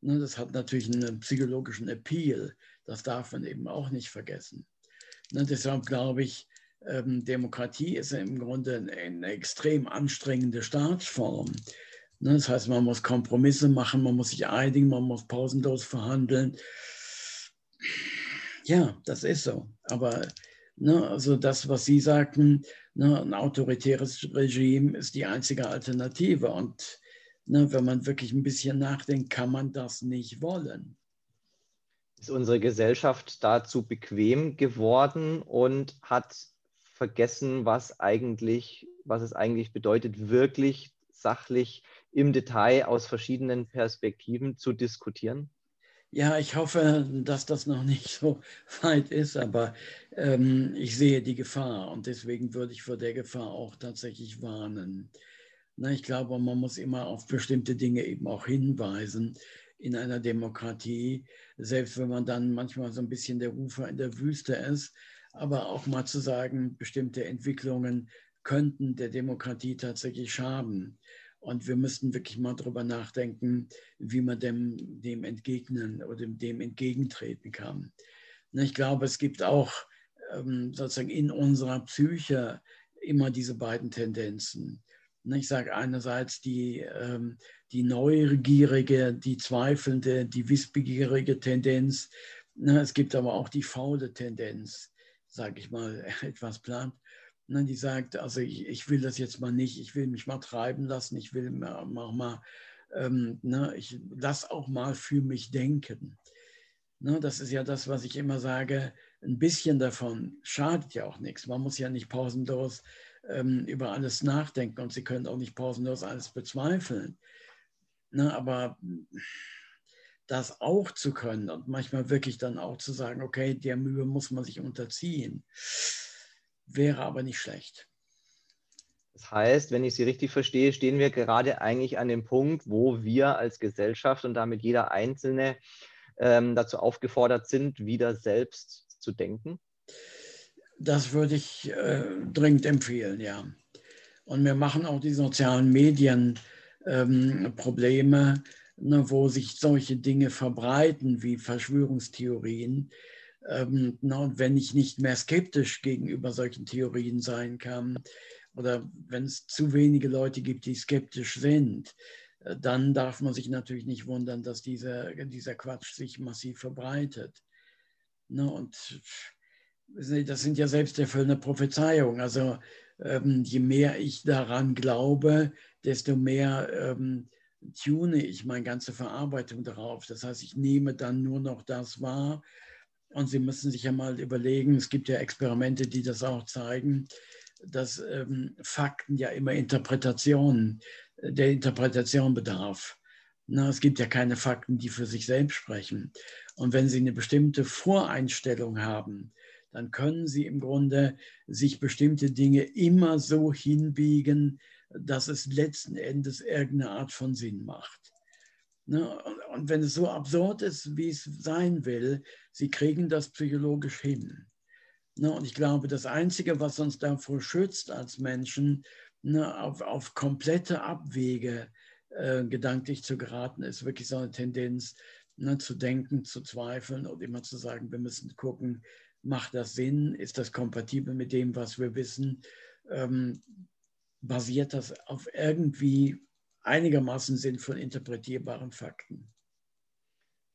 Ne, das hat natürlich einen psychologischen Appeal. Das darf man eben auch nicht vergessen. Ne, deshalb glaube ich, Demokratie ist im Grunde eine extrem anstrengende Staatsform. Ne, das heißt, man muss Kompromisse machen, man muss sich einigen, man muss pausenlos verhandeln. Ja, das ist so. Aber ne, also das, was Sie sagten, ne, ein autoritäres Regime ist die einzige Alternative. Und ne, wenn man wirklich ein bisschen nachdenkt, kann man das nicht wollen. Ist unsere Gesellschaft dazu bequem geworden und hat vergessen, was eigentlich, was es eigentlich bedeutet, wirklich sachlich im Detail aus verschiedenen Perspektiven zu diskutieren? Ja, ich hoffe, dass das noch nicht so <laughs> weit ist, aber ähm, ich sehe die Gefahr und deswegen würde ich vor der Gefahr auch tatsächlich warnen. Na, ich glaube, man muss immer auf bestimmte Dinge eben auch hinweisen in einer Demokratie, selbst wenn man dann manchmal so ein bisschen der Rufer in der Wüste ist, aber auch mal zu sagen, bestimmte Entwicklungen könnten der Demokratie tatsächlich schaden. Und wir müssten wirklich mal darüber nachdenken, wie man dem, dem entgegnen oder dem entgegentreten kann. Ich glaube, es gibt auch ähm, sozusagen in unserer Psyche immer diese beiden Tendenzen. Ich sage einerseits die, ähm, die neugierige, die zweifelnde, die wissbegierige Tendenz. Es gibt aber auch die faule Tendenz, sage ich mal, <laughs> etwas plant. Ne, die sagt, also ich, ich, will das jetzt mal nicht, ich will mich mal treiben lassen, ich will auch mal, ähm, ne, ich lass auch mal für mich denken. Ne, das ist ja das, was ich immer sage, ein bisschen davon schadet ja auch nichts. Man muss ja nicht pausenlos ähm, über alles nachdenken und Sie können auch nicht pausenlos alles bezweifeln. Ne, aber das auch zu können und manchmal wirklich dann auch zu sagen, okay, der Mühe muss man sich unterziehen wäre aber nicht schlecht. Das heißt, wenn ich Sie richtig verstehe, stehen wir gerade eigentlich an dem Punkt, wo wir als Gesellschaft und damit jeder Einzelne ähm, dazu aufgefordert sind, wieder selbst zu denken? Das würde ich äh, dringend empfehlen, ja. Und wir machen auch die sozialen Medien ähm, Probleme, ne, wo sich solche Dinge verbreiten wie Verschwörungstheorien, ähm, na, wenn ich nicht mehr skeptisch gegenüber solchen Theorien sein kann oder wenn es zu wenige Leute gibt, die skeptisch sind, äh, dann darf man sich natürlich nicht wundern, dass dieser, dieser Quatsch sich massiv verbreitet. Ne, und das sind ja selbsterfüllende Prophezeiungen. Also ähm, je mehr ich daran glaube, desto mehr ähm, tune ich meine ganze Verarbeitung darauf. Das heißt, ich nehme dann nur noch das wahr, und Sie müssen sich ja mal überlegen, es gibt ja Experimente, die das auch zeigen, dass ähm, Fakten ja immer Interpretationen, äh, der Interpretation bedarf. Na, es gibt ja keine Fakten, die für sich selbst sprechen. Und wenn Sie eine bestimmte Voreinstellung haben, dann können Sie im Grunde sich bestimmte Dinge immer so hinbiegen, dass es letzten Endes irgendeine Art von Sinn macht. Ne? Und wenn es so absurd ist, wie es sein will, sie kriegen das psychologisch hin. Ne? Und ich glaube, das Einzige, was uns davor schützt als Menschen, ne, auf, auf komplette Abwege äh, gedanklich zu geraten, ist wirklich so eine Tendenz zu denken, zu zweifeln und immer zu sagen, wir müssen gucken, macht das Sinn, ist das kompatibel mit dem, was wir wissen, ähm, basiert das auf irgendwie einigermaßen sinnvoll interpretierbaren Fakten.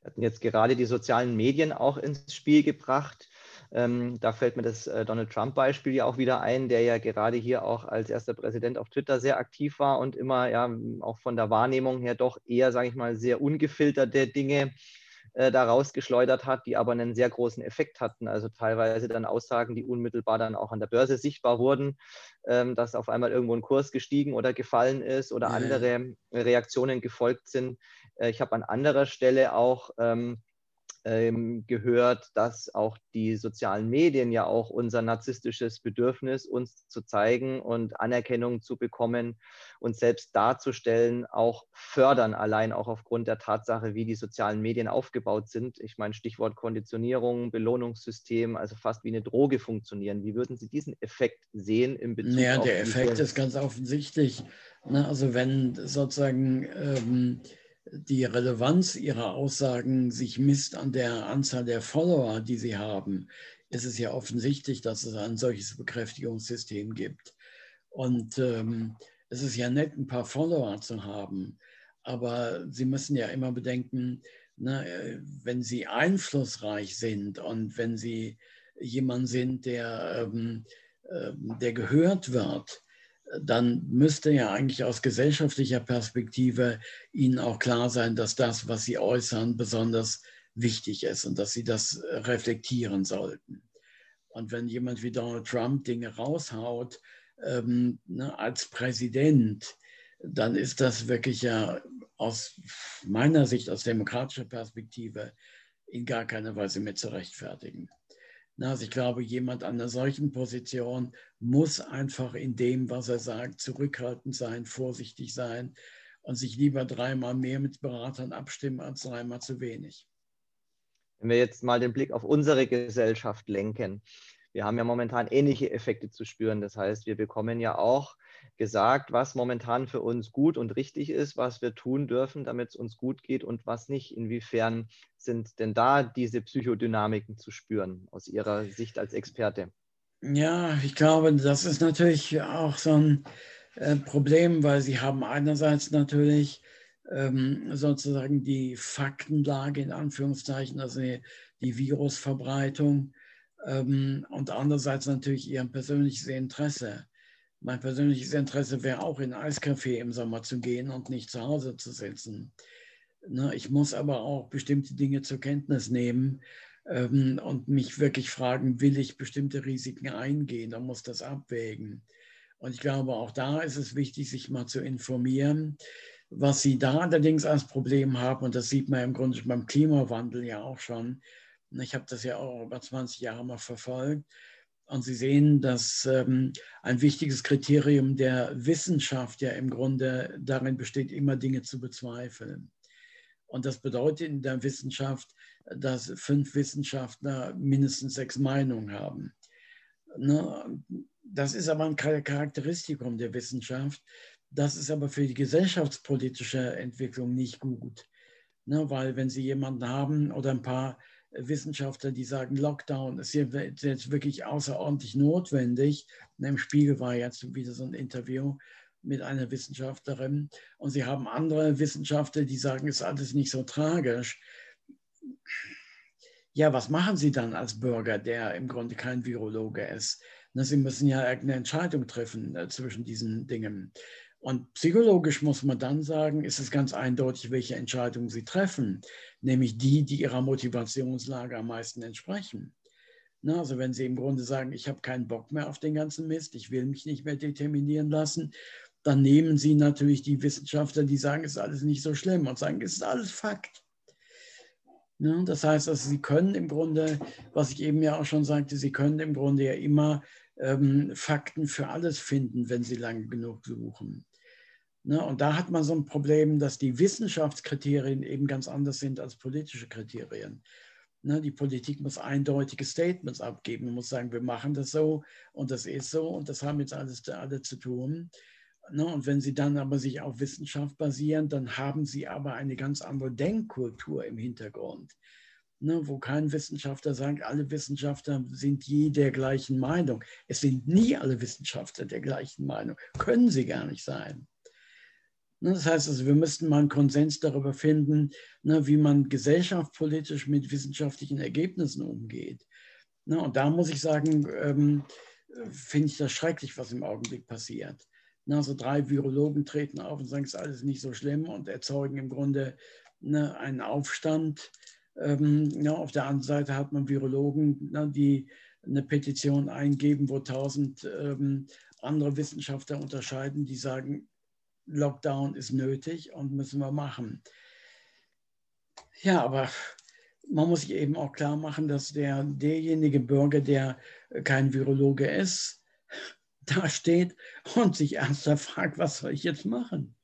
Wir hatten jetzt gerade die sozialen Medien auch ins Spiel gebracht. Ähm, da fällt mir das äh, Donald Trump-Beispiel ja auch wieder ein, der ja gerade hier auch als erster Präsident auf Twitter sehr aktiv war und immer ja auch von der Wahrnehmung her doch eher, sage ich mal, sehr ungefilterte Dinge äh, da rausgeschleudert hat, die aber einen sehr großen Effekt hatten. Also teilweise dann Aussagen, die unmittelbar dann auch an der Börse sichtbar wurden, ähm, dass auf einmal irgendwo ein Kurs gestiegen oder gefallen ist oder ja. andere Reaktionen gefolgt sind. Äh, ich habe an anderer Stelle auch ähm, ähm, gehört, dass auch die sozialen Medien ja auch unser narzisstisches Bedürfnis, uns zu zeigen und Anerkennung zu bekommen und selbst darzustellen, auch fördern, allein auch aufgrund der Tatsache, wie die sozialen Medien aufgebaut sind. Ich meine, Stichwort Konditionierung, Belohnungssystem, also fast wie eine Droge funktionieren. Wie würden Sie diesen Effekt sehen im Bezug ja, auf der Effekt ist ganz offensichtlich. Ne? Also wenn sozusagen ähm, die Relevanz ihrer Aussagen sich misst an der Anzahl der Follower, die sie haben, ist es ja offensichtlich, dass es ein solches Bekräftigungssystem gibt. Und ähm, es ist ja nett, ein paar Follower zu haben, aber Sie müssen ja immer bedenken, ne, wenn Sie einflussreich sind und wenn Sie jemand sind, der, ähm, äh, der gehört wird, dann müsste ja eigentlich aus gesellschaftlicher Perspektive Ihnen auch klar sein, dass das, was Sie äußern, besonders wichtig ist und dass Sie das reflektieren sollten. Und wenn jemand wie Donald Trump Dinge raushaut ähm, ne, als Präsident, dann ist das wirklich ja aus meiner Sicht, aus demokratischer Perspektive, in gar keiner Weise mehr zu rechtfertigen. Also ich glaube, jemand an einer solchen Position muss einfach in dem, was er sagt, zurückhaltend sein, vorsichtig sein und sich lieber dreimal mehr mit Beratern abstimmen als dreimal zu wenig. Wenn wir jetzt mal den Blick auf unsere Gesellschaft lenken, wir haben ja momentan ähnliche Effekte zu spüren. Das heißt, wir bekommen ja auch gesagt, was momentan für uns gut und richtig ist, was wir tun dürfen, damit es uns gut geht und was nicht. Inwiefern sind denn da diese Psychodynamiken zu spüren aus Ihrer Sicht als Experte? Ja, ich glaube, das ist natürlich auch so ein äh, Problem, weil Sie haben einerseits natürlich ähm, sozusagen die Faktenlage in Anführungszeichen, also die Virusverbreitung ähm, und andererseits natürlich Ihr persönliches Interesse. Mein persönliches Interesse wäre auch in Eiscafé im Sommer zu gehen und nicht zu Hause zu sitzen. Ne, ich muss aber auch bestimmte Dinge zur Kenntnis nehmen ähm, und mich wirklich fragen, will ich bestimmte Risiken eingehen? Dann muss das abwägen. Und ich glaube, auch da ist es wichtig, sich mal zu informieren. Was Sie da allerdings als Problem haben, und das sieht man im Grunde beim Klimawandel ja auch schon, ich habe das ja auch über 20 Jahre mal verfolgt, und Sie sehen, dass ähm, ein wichtiges Kriterium der Wissenschaft ja im Grunde darin besteht, immer Dinge zu bezweifeln. Und das bedeutet in der Wissenschaft, dass fünf Wissenschaftler mindestens sechs Meinungen haben. Ne? Das ist aber ein Charakteristikum der Wissenschaft. Das ist aber für die gesellschaftspolitische Entwicklung nicht gut. Ne? Weil wenn Sie jemanden haben oder ein paar Wissenschaftler, die sagen, Lockdown ist jetzt wirklich außerordentlich notwendig. Im Spiegel war jetzt wieder so ein Interview mit einer Wissenschaftlerin und sie haben andere Wissenschaftler, die sagen, es ist alles nicht so tragisch. Ja, was machen Sie dann als Bürger, der im Grunde kein Virologe ist? Sie müssen ja irgendeine Entscheidung treffen äh, zwischen diesen Dingen. Und psychologisch muss man dann sagen, ist es ganz eindeutig, welche Entscheidungen sie treffen, nämlich die, die ihrer Motivationslage am meisten entsprechen. Na, also wenn sie im Grunde sagen, ich habe keinen Bock mehr auf den ganzen Mist, ich will mich nicht mehr determinieren lassen, dann nehmen sie natürlich die Wissenschaftler, die sagen, es ist alles nicht so schlimm und sagen, es ist alles Fakt. Na, das heißt, also sie können im Grunde, was ich eben ja auch schon sagte, sie können im Grunde ja immer ähm, Fakten für alles finden, wenn sie lange genug suchen. Ne, und da hat man so ein Problem, dass die Wissenschaftskriterien eben ganz anders sind als politische Kriterien. Ne, die Politik muss eindeutige Statements abgeben, muss sagen, wir machen das so und das ist so und das haben jetzt alles alle zu tun. Ne, und wenn sie dann aber sich auf Wissenschaft basieren, dann haben sie aber eine ganz andere Denkkultur im Hintergrund. Ne, wo kein Wissenschaftler sagt, alle Wissenschaftler sind je der gleichen Meinung. Es sind nie alle Wissenschaftler der gleichen Meinung, können sie gar nicht sein. Ne, das heißt also, wir müssten mal einen Konsens darüber finden, ne, wie man gesellschaftspolitisch mit wissenschaftlichen Ergebnissen umgeht. Ne, und da muss ich sagen, ähm, finde ich das schrecklich, was im Augenblick passiert. Also drei Virologen treten auf und sagen, es ist alles nicht so schlimm und erzeugen im Grunde einen Aufstand. Ähm, auf der anderen Seite hat man Virologen, die eine Petition eingeben, wo tausend ähm, andere Wissenschaftler unterscheiden, die sagen, Lockdown ist nötig und müssen wir machen. Ja, aber man muss sich eben auch klar machen, dass der, derjenige Bürger, der kein Virologe ist, <laughs> da steht und sich ernsthaft fragt, was soll ich jetzt machen?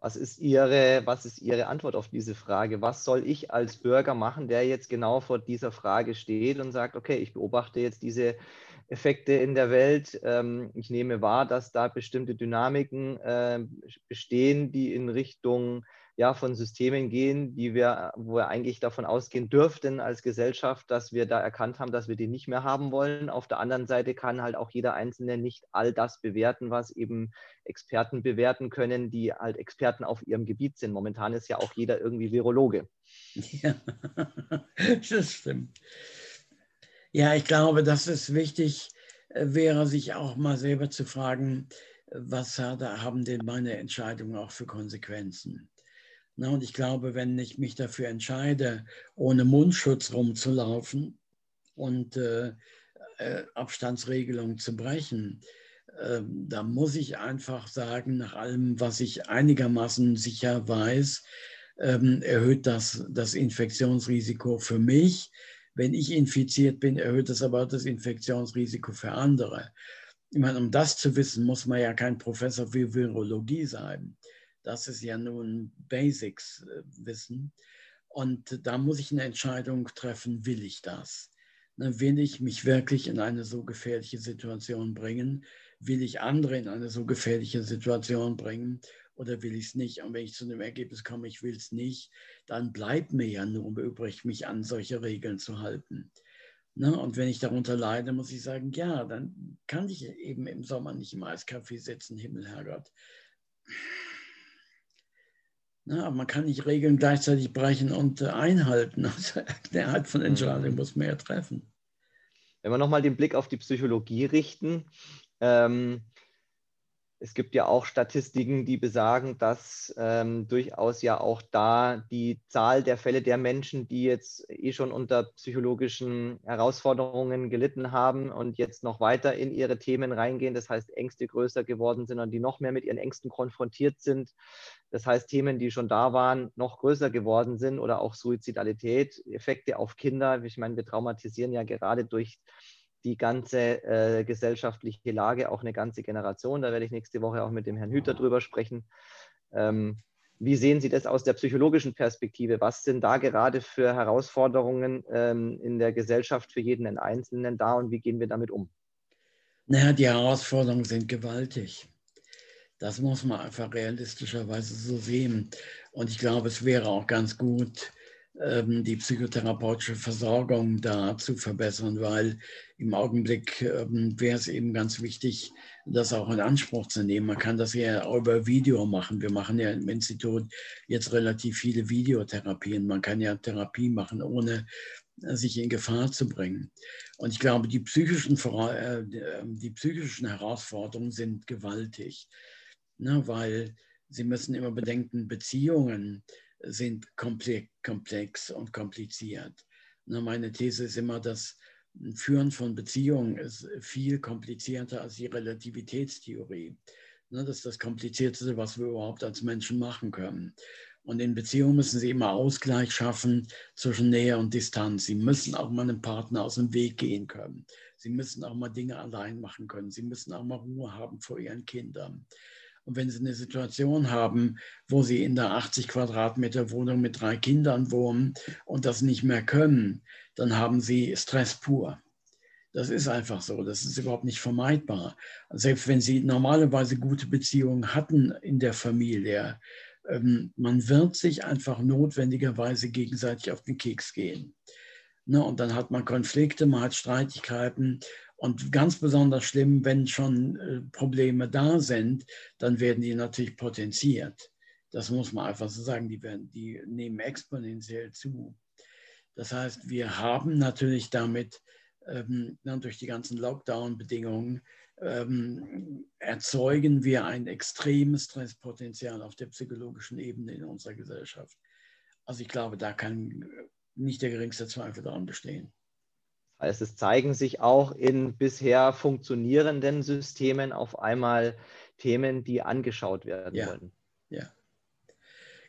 Was ist, Ihre, was ist Ihre Antwort auf diese Frage? Was soll ich als Bürger machen, der jetzt genau vor dieser Frage steht und sagt, okay, ich beobachte jetzt diese Effekte in der Welt. Ähm, ich nehme wahr, dass da bestimmte Dynamiken äh, bestehen, die in Richtung ja, von Systemen gehen, die wir, wo wir eigentlich davon ausgehen dürften als Gesellschaft, dass wir da erkannt haben, dass wir die nicht mehr haben wollen. Auf der anderen Seite kann halt auch jeder Einzelne nicht all das bewerten, was eben Experten bewerten können, die halt Experten auf ihrem Gebiet sind. Momentan ist ja auch jeder irgendwie Virologe. <laughs> Ja, das stimmt. Ja, ich glaube, dass es wichtig äh, wäre, sich auch mal selber zu fragen, was haben denn meine Entscheidungen auch für Konsequenzen? Na, und ich glaube, wenn ich mich dafür entscheide, ohne Mundschutz rumzulaufen und äh, äh, Abstandsregelungen zu brechen, äh, da muss ich einfach sagen, nach allem, was ich einigermaßen sicher weiß, ähm, erhöht das das Infektionsrisiko für mich. Wenn ich infiziert bin, erhöht das aber das Infektionsrisiko für andere. Ich meine, um das zu wissen, muss man ja kein Professor für Virologie sein. Das ist ja nun Basics-Wissen. Äh, Und da muss ich eine Entscheidung treffen, will ich das? Ne, will ich mich wirklich in eine so gefährliche Situation bringen? Will ich andere in eine so gefährliche Situation bringen? Oder will ich es nicht? Und wenn ich zu dem Ergebnis komme, ich will es nicht, dann bleibt mir ja nur übrig, mich an solche Regeln zu halten. Ne? Und wenn ich darunter leide, muss ich sagen, ja, dann kann ich eben im Sommer nicht im Eiskaffee sitzen, Himmel, Herrgott. Na, aber man kann nicht Regeln gleichzeitig brechen und äh, einhalten. <laughs> Also eine Art von Entscheidung mhm. muss man ja treffen. Wenn wir nochmal den Blick auf die Psychologie richten, ähm, es gibt ja auch Statistiken, die besagen, dass ähm, durchaus ja auch da die Zahl der Fälle der Menschen, die jetzt eh schon unter psychologischen Herausforderungen gelitten haben und jetzt noch weiter in ihre Themen reingehen, das heißt Ängste größer geworden sind und die noch mehr mit ihren Ängsten konfrontiert sind. Das heißt Themen, die schon da waren, noch größer geworden sind oder auch Suizidalität, Effekte auf Kinder. Ich meine, wir traumatisieren ja gerade durch die ganze äh, gesellschaftliche Lage, auch eine ganze Generation. Da werde ich nächste Woche auch mit dem Herrn Hüter drüber sprechen. Ähm, wie sehen Sie das aus der psychologischen Perspektive? Was sind da gerade für Herausforderungen ähm, in der Gesellschaft für jeden Einzelnen da und wie gehen wir damit um? Naja, die Herausforderungen sind gewaltig. Das muss man einfach realistischerweise so sehen. Und ich glaube, es wäre auch ganz gut, die psychotherapeutische Versorgung da zu verbessern, weil im Augenblick ähm, wäre es eben ganz wichtig, das auch in Anspruch zu nehmen. Man kann das ja über Video machen. Wir machen ja im Institut jetzt relativ viele Videotherapien. Man kann ja Therapie machen, ohne äh, sich in Gefahr zu bringen. Und ich glaube, die psychischen, äh, ähm, die psychischen Herausforderungen sind gewaltig, ne, weil Sie müssen immer bedenken, Beziehungen sind komplex und kompliziert. Meine These ist immer, dass Führen von Beziehungen ist viel komplizierter als die Relativitätstheorie. Das ist das Komplizierteste, was wir überhaupt als Menschen machen können. Und in Beziehungen müssen sie immer Ausgleich schaffen zwischen Nähe und Distanz. Sie müssen auch mal einem Partner aus dem Weg gehen können. Sie müssen auch mal Dinge allein machen können. Sie müssen auch mal Ruhe haben vor ihren Kindern. Und wenn Sie eine Situation haben, wo Sie in der 80 Quadratmeter Wohnung mit drei Kindern wohnen und das nicht mehr können, dann haben Sie Stress pur. Das ist einfach so. Das ist überhaupt nicht vermeidbar. Selbst wenn Sie normalerweise gute Beziehungen hatten in der Familie, ähm, man wird sich einfach notwendigerweise gegenseitig auf den Keks gehen. Ne, und dann hat man Konflikte, man hat Streitigkeiten und ganz besonders schlimm, wenn schon äh, Probleme da sind, dann werden die natürlich potenziert. Das muss man einfach so sagen, die, werden, die nehmen exponentiell zu. Das heißt, wir haben natürlich damit ähm, durch die ganzen Lockdown-Bedingungen ähm, erzeugen wir ein extremes Stresspotenzial auf der psychologischen Ebene in unserer Gesellschaft. Also ich glaube, da kann nicht der geringste Zweifel daran bestehen. Also es zeigen sich auch in bisher funktionierenden Systemen auf einmal Themen, die angeschaut werden ja. wollen. Ja,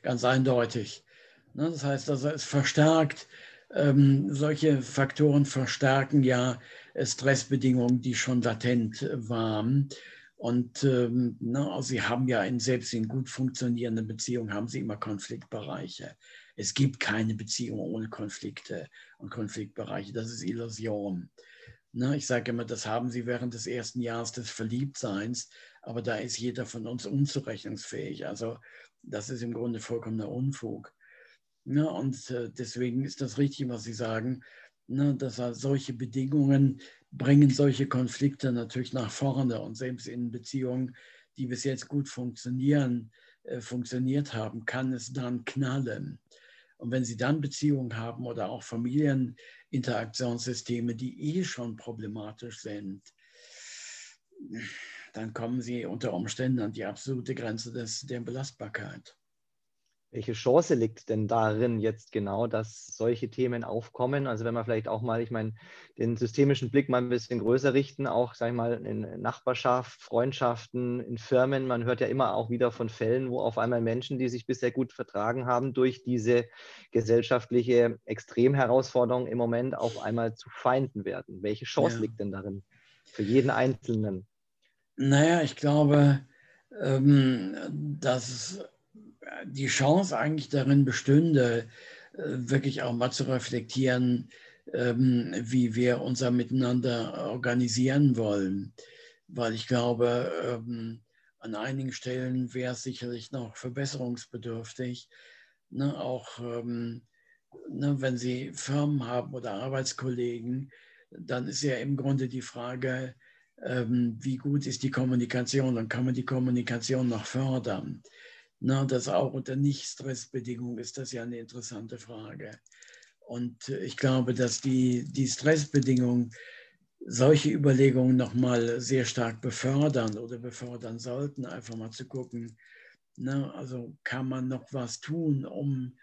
ganz eindeutig. Ne, das heißt, also es verstärkt, ähm, solche Faktoren verstärken ja Stressbedingungen, die schon latent waren. Und ähm, also sie haben ja in, selbst in gut funktionierenden Beziehungen haben sie immer Konfliktbereiche. Es gibt keine Beziehung ohne Konflikte und Konfliktbereiche. Das ist Illusion. Na, ich sage immer, das haben sie während des ersten Jahres des Verliebtseins, aber da ist jeder von uns unzurechnungsfähig. Also das ist im Grunde vollkommener Unfug. Ja, und äh, deswegen ist das richtig, was Sie sagen, ne, dass solche Bedingungen bringen solche Konflikte natürlich nach vorne und selbst in Beziehungen, die bis jetzt gut funktionieren, äh, funktioniert haben, kann es dann knallen. Und wenn Sie dann Beziehungen haben oder auch Familieninteraktionssysteme, die eh schon problematisch sind, dann kommen Sie unter Umständen an die absolute Grenze des, der Belastbarkeit. Welche Chance liegt denn darin jetzt genau, dass solche Themen aufkommen? Also wenn man vielleicht auch mal, ich meine, den systemischen Blick mal ein bisschen größer richten, auch, sag ich mal, in Nachbarschaft, Freundschaften, in Firmen. Man hört ja immer auch wieder von Fällen, wo auf einmal Menschen, die sich bisher gut vertragen haben, durch diese gesellschaftliche Extremherausforderung im Moment auf einmal zu Feinden werden. Welche Chance ja. liegt denn darin für jeden Einzelnen? Naja, ich glaube, ähm, dass die Chance eigentlich darin bestünde, äh, wirklich auch mal zu reflektieren, ähm, wie wir unser Miteinander organisieren wollen. Weil ich glaube, ähm, an einigen Stellen wäre es sicherlich noch verbesserungsbedürftig. Ne, auch ähm, ne, wenn Sie Firmen haben oder Arbeitskollegen, dann ist ja im Grunde die Frage, wie gut ist die Kommunikation und kann man die Kommunikation noch fördern. Na, das auch unter Nicht-Stressbedingungen ist das ja eine interessante Frage. Und äh, ich glaube, dass die, die Stressbedingungen solche Überlegungen nochmal sehr stark befördern oder befördern sollten, einfach mal zu gucken, na, also kann man noch was tun, um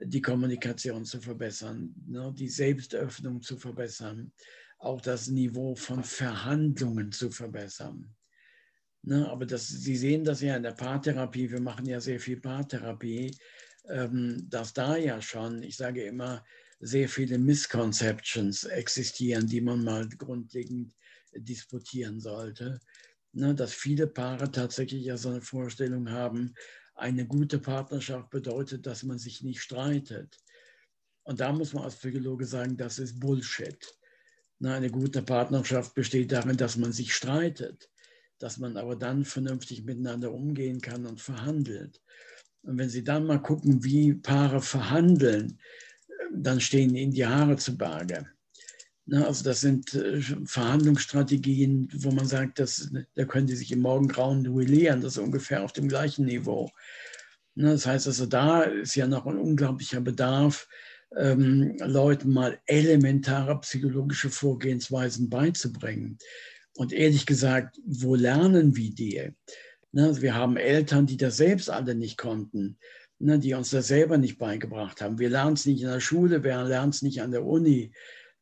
die Kommunikation zu verbessern, ne, die Selbstöffnung zu verbessern, auch das Niveau von Verhandlungen zu verbessern. Ne, aber das, Sie sehen das ja in der Paartherapie, wir machen ja sehr viel Paartherapie, ähm, dass da ja schon, ich sage immer, sehr viele Misconceptions existieren, die man mal grundlegend disputieren sollte. Ne, dass viele Paare tatsächlich ja so eine Vorstellung haben, eine gute Partnerschaft bedeutet, dass man sich nicht streitet. Und da muss man als Psychologe sagen, das ist Bullshit. Ne, eine gute Partnerschaft besteht darin, dass man sich streitet dass man aber dann vernünftig miteinander umgehen kann und verhandelt. Und wenn Sie dann mal gucken, wie Paare verhandeln, dann stehen ihnen die Haare zu Berge. Also das sind äh, Verhandlungsstrategien, wo man sagt, dass, da können die sich im Morgengrauen duellieren, das ist ungefähr auf dem gleichen Niveau. Das heißt also, da ist ja noch ein unglaublicher Bedarf, ähm, Leuten mal elementare psychologische Vorgehensweisen beizubringen. Und ehrlich gesagt, wo lernen wir die? Ne, wir haben Eltern, die das selbst alle nicht konnten, ne, die uns das selber nicht beigebracht haben. Wir lernen es nicht in der Schule, wir lernen es nicht an der Uni.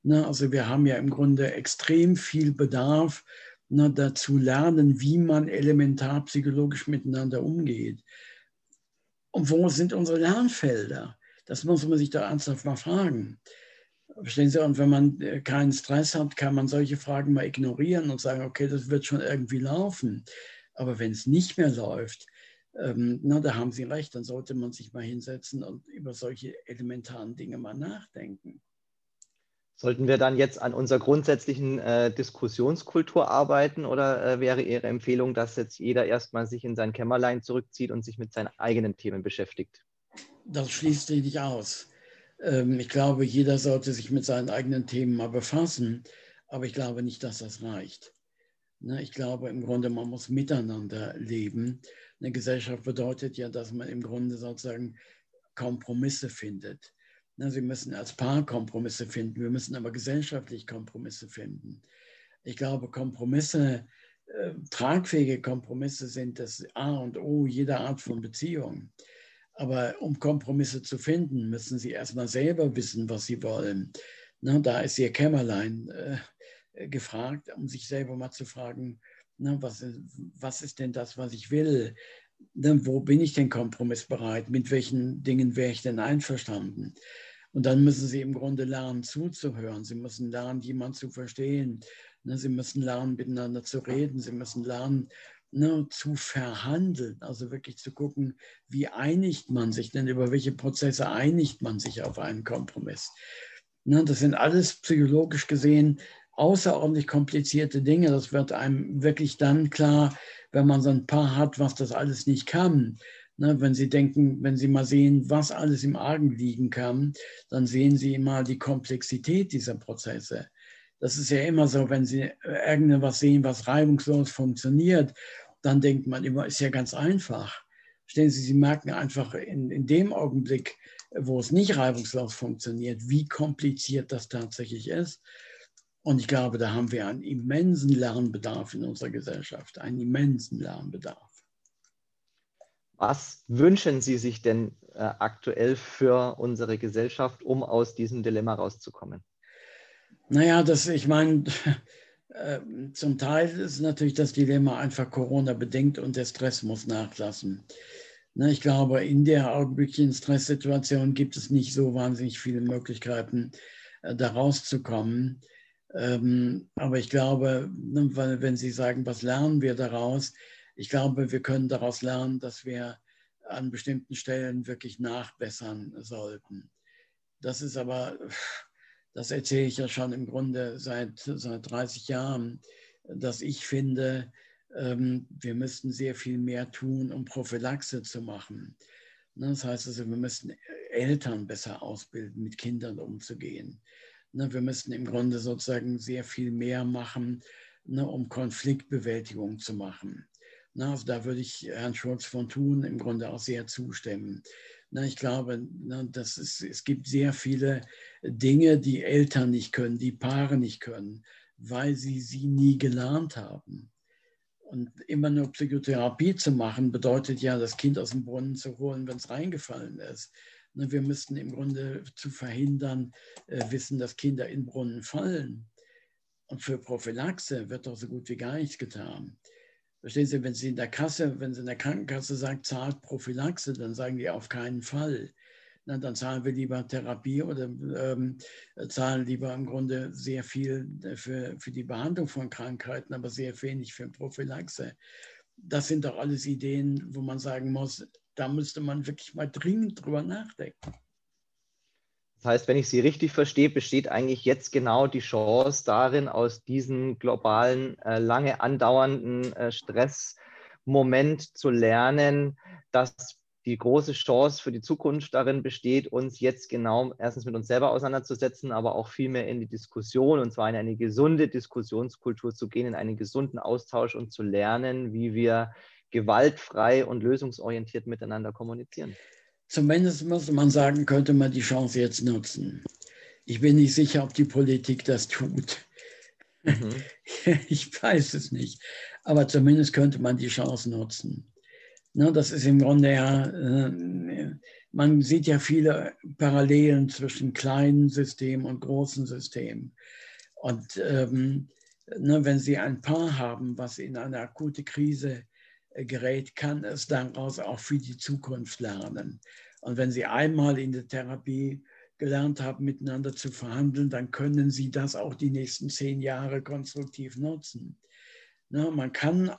Ne, also wir haben ja im Grunde extrem viel Bedarf, dazu lernen, wie man elementar psychologisch miteinander umgeht. Und wo sind unsere Lernfelder? Das muss man sich da ernsthaft mal fragen. Verstehen Sie? Und wenn man äh, keinen Stress hat, kann man solche Fragen mal ignorieren und sagen, okay, das wird schon irgendwie laufen. Aber wenn es nicht mehr läuft, ähm, na, da haben Sie recht, dann sollte man sich mal hinsetzen und über solche elementaren Dinge mal nachdenken. Sollten wir dann jetzt an unserer grundsätzlichen äh, Diskussionskultur arbeiten oder äh, wäre Ihre Empfehlung, dass jetzt jeder erstmal sich in sein Kämmerlein zurückzieht und sich mit seinen eigenen Themen beschäftigt? Das schließt sich nicht aus. Ähm, ich glaube, jeder sollte sich mit seinen eigenen Themen mal befassen, aber ich glaube nicht, dass das reicht. Ne, ich glaube im Grunde, man muss miteinander leben. Eine Gesellschaft bedeutet ja, dass man im Grunde sozusagen Kompromisse findet. Ne, Sie müssen als Paar Kompromisse finden, wir müssen aber gesellschaftlich Kompromisse finden. Ich glaube, Kompromisse, äh, tragfähige Kompromisse sind das A und O jeder Art von Beziehung. Aber um Kompromisse zu finden, müssen sie erstmal selber wissen, was sie wollen. Na, da ist ihr Kämmerlein äh, gefragt, um sich selber mal zu fragen, na, was, was ist denn das, was ich will? Na, wo bin ich denn kompromissbereit? Mit welchen Dingen wäre ich denn einverstanden? Und dann müssen sie im Grunde lernen zuzuhören. Sie müssen lernen, jemanden zu verstehen. Sie müssen lernen, miteinander zu reden. Sie müssen lernen, ne, zu verhandeln, also wirklich zu gucken, wie einigt man sich denn, über welche Prozesse einigt man sich auf einen Kompromiss. Ne, das sind alles psychologisch gesehen außerordentlich komplizierte Dinge. Das wird einem wirklich dann klar, wenn man so ein Paar hat, was das alles nicht kann. Ne, wenn Sie denken, wenn Sie mal sehen, was alles im Argen liegen kann, dann sehen Sie mal die Komplexität dieser Prozesse. Das ist ja immer so, wenn Sie irgendwas sehen, was reibungslos funktioniert, dann denkt man immer, ist ja ganz einfach. Stellen Sie, Sie merken einfach in, in dem Augenblick, wo es nicht reibungslos funktioniert, wie kompliziert das tatsächlich ist. Und ich glaube, da haben wir einen immensen Lernbedarf in unserer Gesellschaft, einen immensen Lernbedarf. Was wünschen Sie sich denn äh, aktuell für unsere Gesellschaft, um aus diesem Dilemma rauszukommen? Naja, das, ich meine, zum Teil ist natürlich das Dilemma einfach Corona bedingt und der Stress muss nachlassen. Na, ich glaube, in der augenblicklichen Stresssituation gibt es nicht so wahnsinnig viele Möglichkeiten, äh, da rauszukommen. Ähm, aber ich glaube, ne, wenn Sie sagen, was lernen wir daraus? Ich glaube, wir können daraus lernen, dass wir an bestimmten Stellen wirklich nachbessern sollten. Das ist aber, das erzähle ich ja schon im Grunde seit, seit 30 Jahren, dass ich finde, ähm, wir müssten sehr viel mehr tun, um Prophylaxe zu machen. Ne, das heißt also, wir müssten Eltern besser ausbilden, mit Kindern umzugehen. Ne, wir müssten im Grunde sozusagen sehr viel mehr machen, ne, um Konfliktbewältigung zu machen. also da würde ich Herrn Schulz von Thun im Grunde auch sehr zustimmen. Ich glaube, das ist, es gibt sehr viele Dinge, die Eltern nicht können, die Paare nicht können, weil sie sie nie gelernt haben. Und immer nur Psychotherapie zu machen, bedeutet ja, das Kind aus dem Brunnen zu holen, wenn es reingefallen ist. Wir müssten im Grunde zu verhindern, äh, wissen, dass Kinder in Brunnen fallen. Und für Prophylaxe wird doch so gut wie gar nichts getan. Verstehen Sie, wenn Sie in der Kasse, wenn Sie in der Krankenkasse sagen, zahlt Prophylaxe, dann sagen die auf keinen Fall. Na, dann zahlen wir lieber Therapie oder ähm, zahlen lieber im Grunde sehr viel für, für die Behandlung von Krankheiten, aber sehr wenig für Prophylaxe. Das sind doch alles Ideen, wo man sagen muss, da müsste man wirklich mal dringend drüber nachdenken. Das heißt, wenn ich Sie richtig verstehe, besteht eigentlich jetzt genau die Chance darin, aus diesem globalen, äh, lange andauernden äh, Stressmoment zu lernen, dass die große Chance für die Zukunft darin besteht, uns jetzt genau erstens mit uns selber auseinanderzusetzen, aber auch viel mehr in die Diskussion und zwar in eine gesunde Diskussionskultur zu gehen, in einen gesunden Austausch und zu lernen, wie wir gewaltfrei und lösungsorientiert miteinander kommunizieren. Zumindest muss man sagen, könnte man die Chance jetzt nutzen. Ich bin nicht sicher, ob die Politik das tut. Mhm. <laughs> Ich weiß es nicht. Aber zumindest könnte man die Chance nutzen. Ne, das ist im Grunde ja, äh, man sieht ja viele Parallelen zwischen kleinen Systemen und großen Systemen. Und ähm, ne, wenn Sie ein Paar haben, was in eine akute Krise gerät, kann es daraus auch für die Zukunft lernen. Und wenn Sie einmal in der Therapie gelernt haben, miteinander zu verhandeln, dann können Sie das auch die nächsten zehn Jahre konstruktiv nutzen. Na, man kann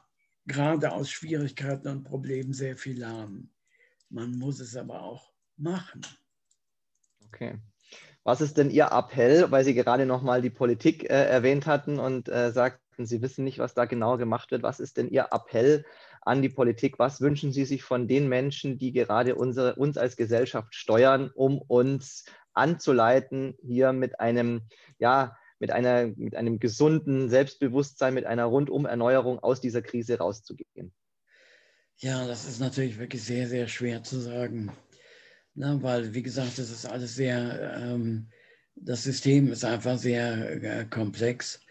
gerade aus Schwierigkeiten und Problemen sehr viel lernen. Man muss es aber auch machen. Okay. Was ist denn Ihr Appell, weil Sie gerade nochmal die Politik äh, erwähnt hatten und äh, sagten, Sie wissen nicht, was da genau gemacht wird. Was ist denn Ihr Appell an die Politik? Was wünschen Sie sich von den Menschen, die gerade unsere, uns als Gesellschaft steuern, um uns anzuleiten, hier mit einem, ja, mit, einer, mit einem gesunden Selbstbewusstsein, mit einer Rundum-Erneuerung aus dieser Krise rauszugehen? Ja, das ist natürlich wirklich sehr, sehr schwer zu sagen. Na, weil, wie gesagt, das ist alles sehr, ähm, das System ist einfach sehr äh, komplex.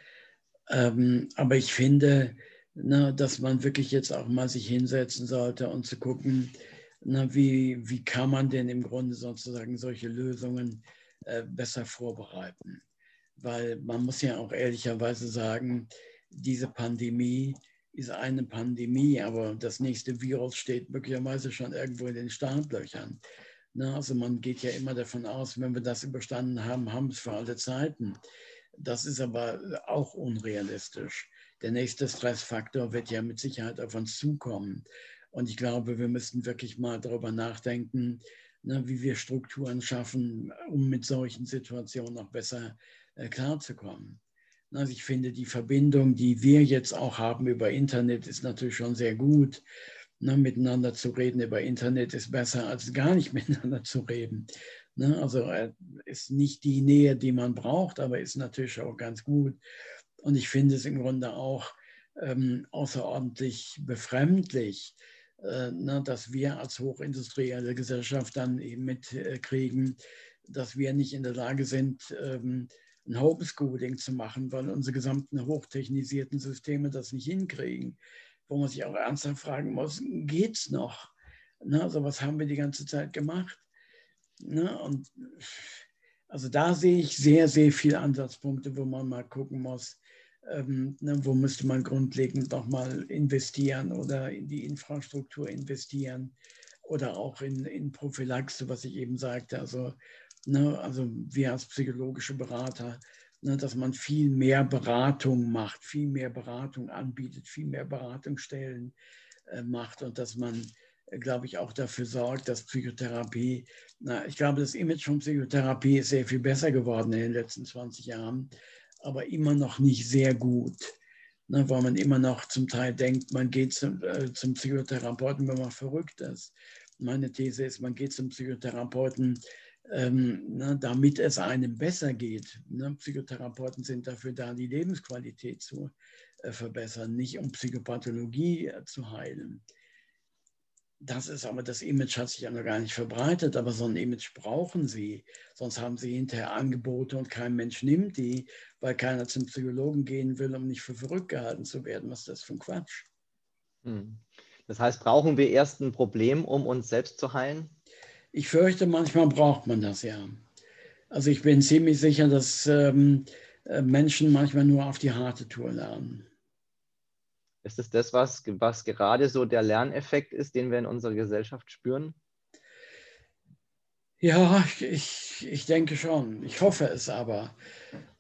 Ähm, aber ich finde, na, dass man wirklich jetzt auch mal sich hinsetzen sollte und zu gucken, na, wie, wie kann man denn im Grunde sozusagen solche Lösungen äh, besser vorbereiten. Weil man muss ja auch ehrlicherweise sagen, diese Pandemie ist eine Pandemie, aber das nächste Virus steht möglicherweise schon irgendwo in den Startlöchern. Na, also man geht ja immer davon aus, wenn wir das überstanden haben, haben wir es für alle Zeiten. Das ist aber auch unrealistisch der nächste Stressfaktor wird ja mit Sicherheit auf uns zukommen. Und ich glaube, wir müssten wirklich mal darüber nachdenken, ne, wie wir Strukturen schaffen, um mit solchen Situationen noch besser äh, klarzukommen. Also ich finde, die Verbindung, die wir jetzt auch haben über Internet, ist natürlich schon sehr gut. Ne, miteinander zu reden über Internet ist besser, als gar nicht <laughs> miteinander zu reden. Ne, also äh, ist nicht die Nähe, die man braucht, aber ist natürlich auch ganz gut. Und ich finde es im Grunde auch ähm, außerordentlich befremdlich, äh, ne, dass wir als hochindustrielle Gesellschaft dann eben mitkriegen, dass wir nicht in der Lage sind, ähm, ein Homeschooling zu machen, weil unsere gesamten hochtechnisierten Systeme das nicht hinkriegen. Wo man sich auch ernsthaft fragen muss, geht es noch? Ne, also was haben wir die ganze Zeit gemacht? Ne, und also da sehe ich sehr, sehr viele Ansatzpunkte, wo man mal gucken muss, ähm, ne, wo müsste man grundlegend nochmal investieren oder in die Infrastruktur investieren oder auch in, in Prophylaxe, was ich eben sagte. Also, ne, also wir als psychologische Berater, ne, dass man viel mehr Beratung macht, viel mehr Beratung anbietet, viel mehr Beratungsstellen äh, macht und dass man glaube ich, auch dafür sorgt, dass Psychotherapie, na, ich glaube, das Image von Psychotherapie ist sehr viel besser geworden in den letzten 20 Jahren aber immer noch nicht sehr gut, ne, weil man immer noch zum Teil denkt, man geht zum, äh, zum Psychotherapeuten, wenn man verrückt ist. Meine These ist, man geht zum Psychotherapeuten, ähm, ne, damit es einem besser geht. Ne? Psychotherapeuten sind dafür da, die Lebensqualität zu äh, verbessern, nicht um Psychopathologie äh, zu heilen. Das ist aber, das Image hat sich ja noch gar nicht verbreitet, aber so ein Image brauchen sie. Sonst haben sie hinterher Angebote und kein Mensch nimmt die, weil keiner zum Psychologen gehen will, um nicht für verrückt gehalten zu werden. Was ist das für ein Quatsch? Hm. Das heißt, brauchen wir erst ein Problem, um uns selbst zu heilen? Ich fürchte, manchmal braucht man das ja. Also ich bin ziemlich sicher, dass ähm, äh, Menschen manchmal nur auf die harte Tour lernen. Ist es das, was, was gerade so der Lerneffekt ist, den wir in unserer Gesellschaft spüren? Ja, ich, ich denke schon. Ich hoffe es aber,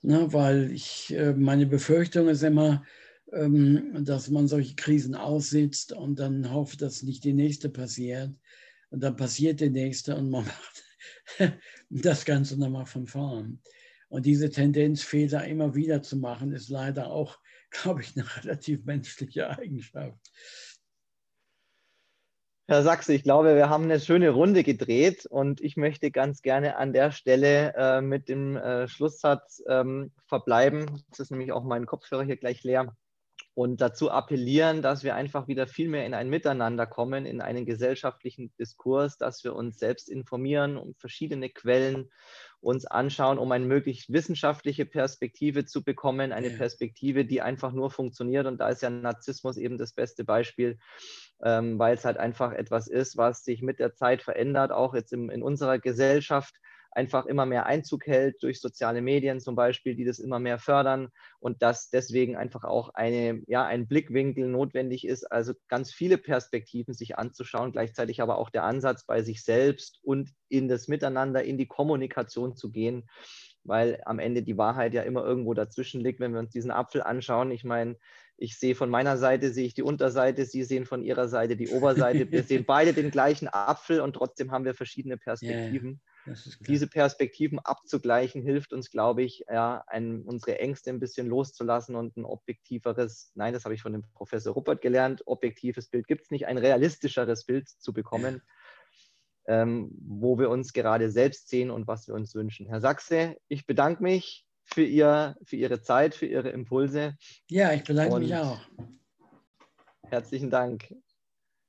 ne, weil ich, äh, meine Befürchtung ist immer, ähm, dass man solche Krisen aussitzt und dann hofft, dass nicht die nächste passiert. Und dann passiert die nächste und man macht <laughs> das Ganze nochmal von vorn. Und diese Tendenz, Fehler immer wieder zu machen, ist leider auch glaube ich, eine relativ menschliche Eigenschaft. Herr Sachse, ich glaube, wir haben eine schöne Runde gedreht und ich möchte ganz gerne an der Stelle äh, mit dem äh, Schlusssatz ähm, verbleiben. Jetzt ist nämlich auch mein Kopfhörer hier gleich leer und dazu appellieren, dass wir einfach wieder viel mehr in ein Miteinander kommen, in einen gesellschaftlichen Diskurs, dass wir uns selbst informieren, um verschiedene Quellen uns anschauen, um eine möglichst wissenschaftliche Perspektive zu bekommen, eine ja. Perspektive, die einfach nur funktioniert. Und da ist ja Narzissmus eben das beste Beispiel, ähm, weil es halt einfach etwas ist, was sich mit der Zeit verändert, auch jetzt im, in unserer Gesellschaft einfach immer mehr Einzug hält durch soziale Medien zum Beispiel, die das immer mehr fördern und dass deswegen einfach auch eine, ja, ein Blickwinkel notwendig ist, also ganz viele Perspektiven sich anzuschauen, gleichzeitig aber auch der Ansatz bei sich selbst und in das Miteinander, in die Kommunikation zu gehen, weil am Ende die Wahrheit ja immer irgendwo dazwischen liegt, wenn wir uns diesen Apfel anschauen. Ich meine, ich sehe von meiner Seite, sehe ich die Unterseite, Sie sehen von Ihrer Seite die Oberseite. Wir <laughs> sehen beide den gleichen Apfel und trotzdem haben wir verschiedene Perspektiven. Yeah. Diese Perspektiven abzugleichen, hilft uns, glaube ich, ja, ein, unsere Ängste ein bisschen loszulassen und ein objektiveres, nein, das habe ich von dem Professor Ruppert gelernt, objektives Bild gibt es nicht, ein realistischeres Bild zu bekommen, ähm, wo wir uns gerade selbst sehen und was wir uns wünschen. Herr Sachse, ich bedanke mich für, ihr, für Ihre Zeit, für Ihre Impulse. Ja, ich bedanke mich auch. Herzlichen Dank.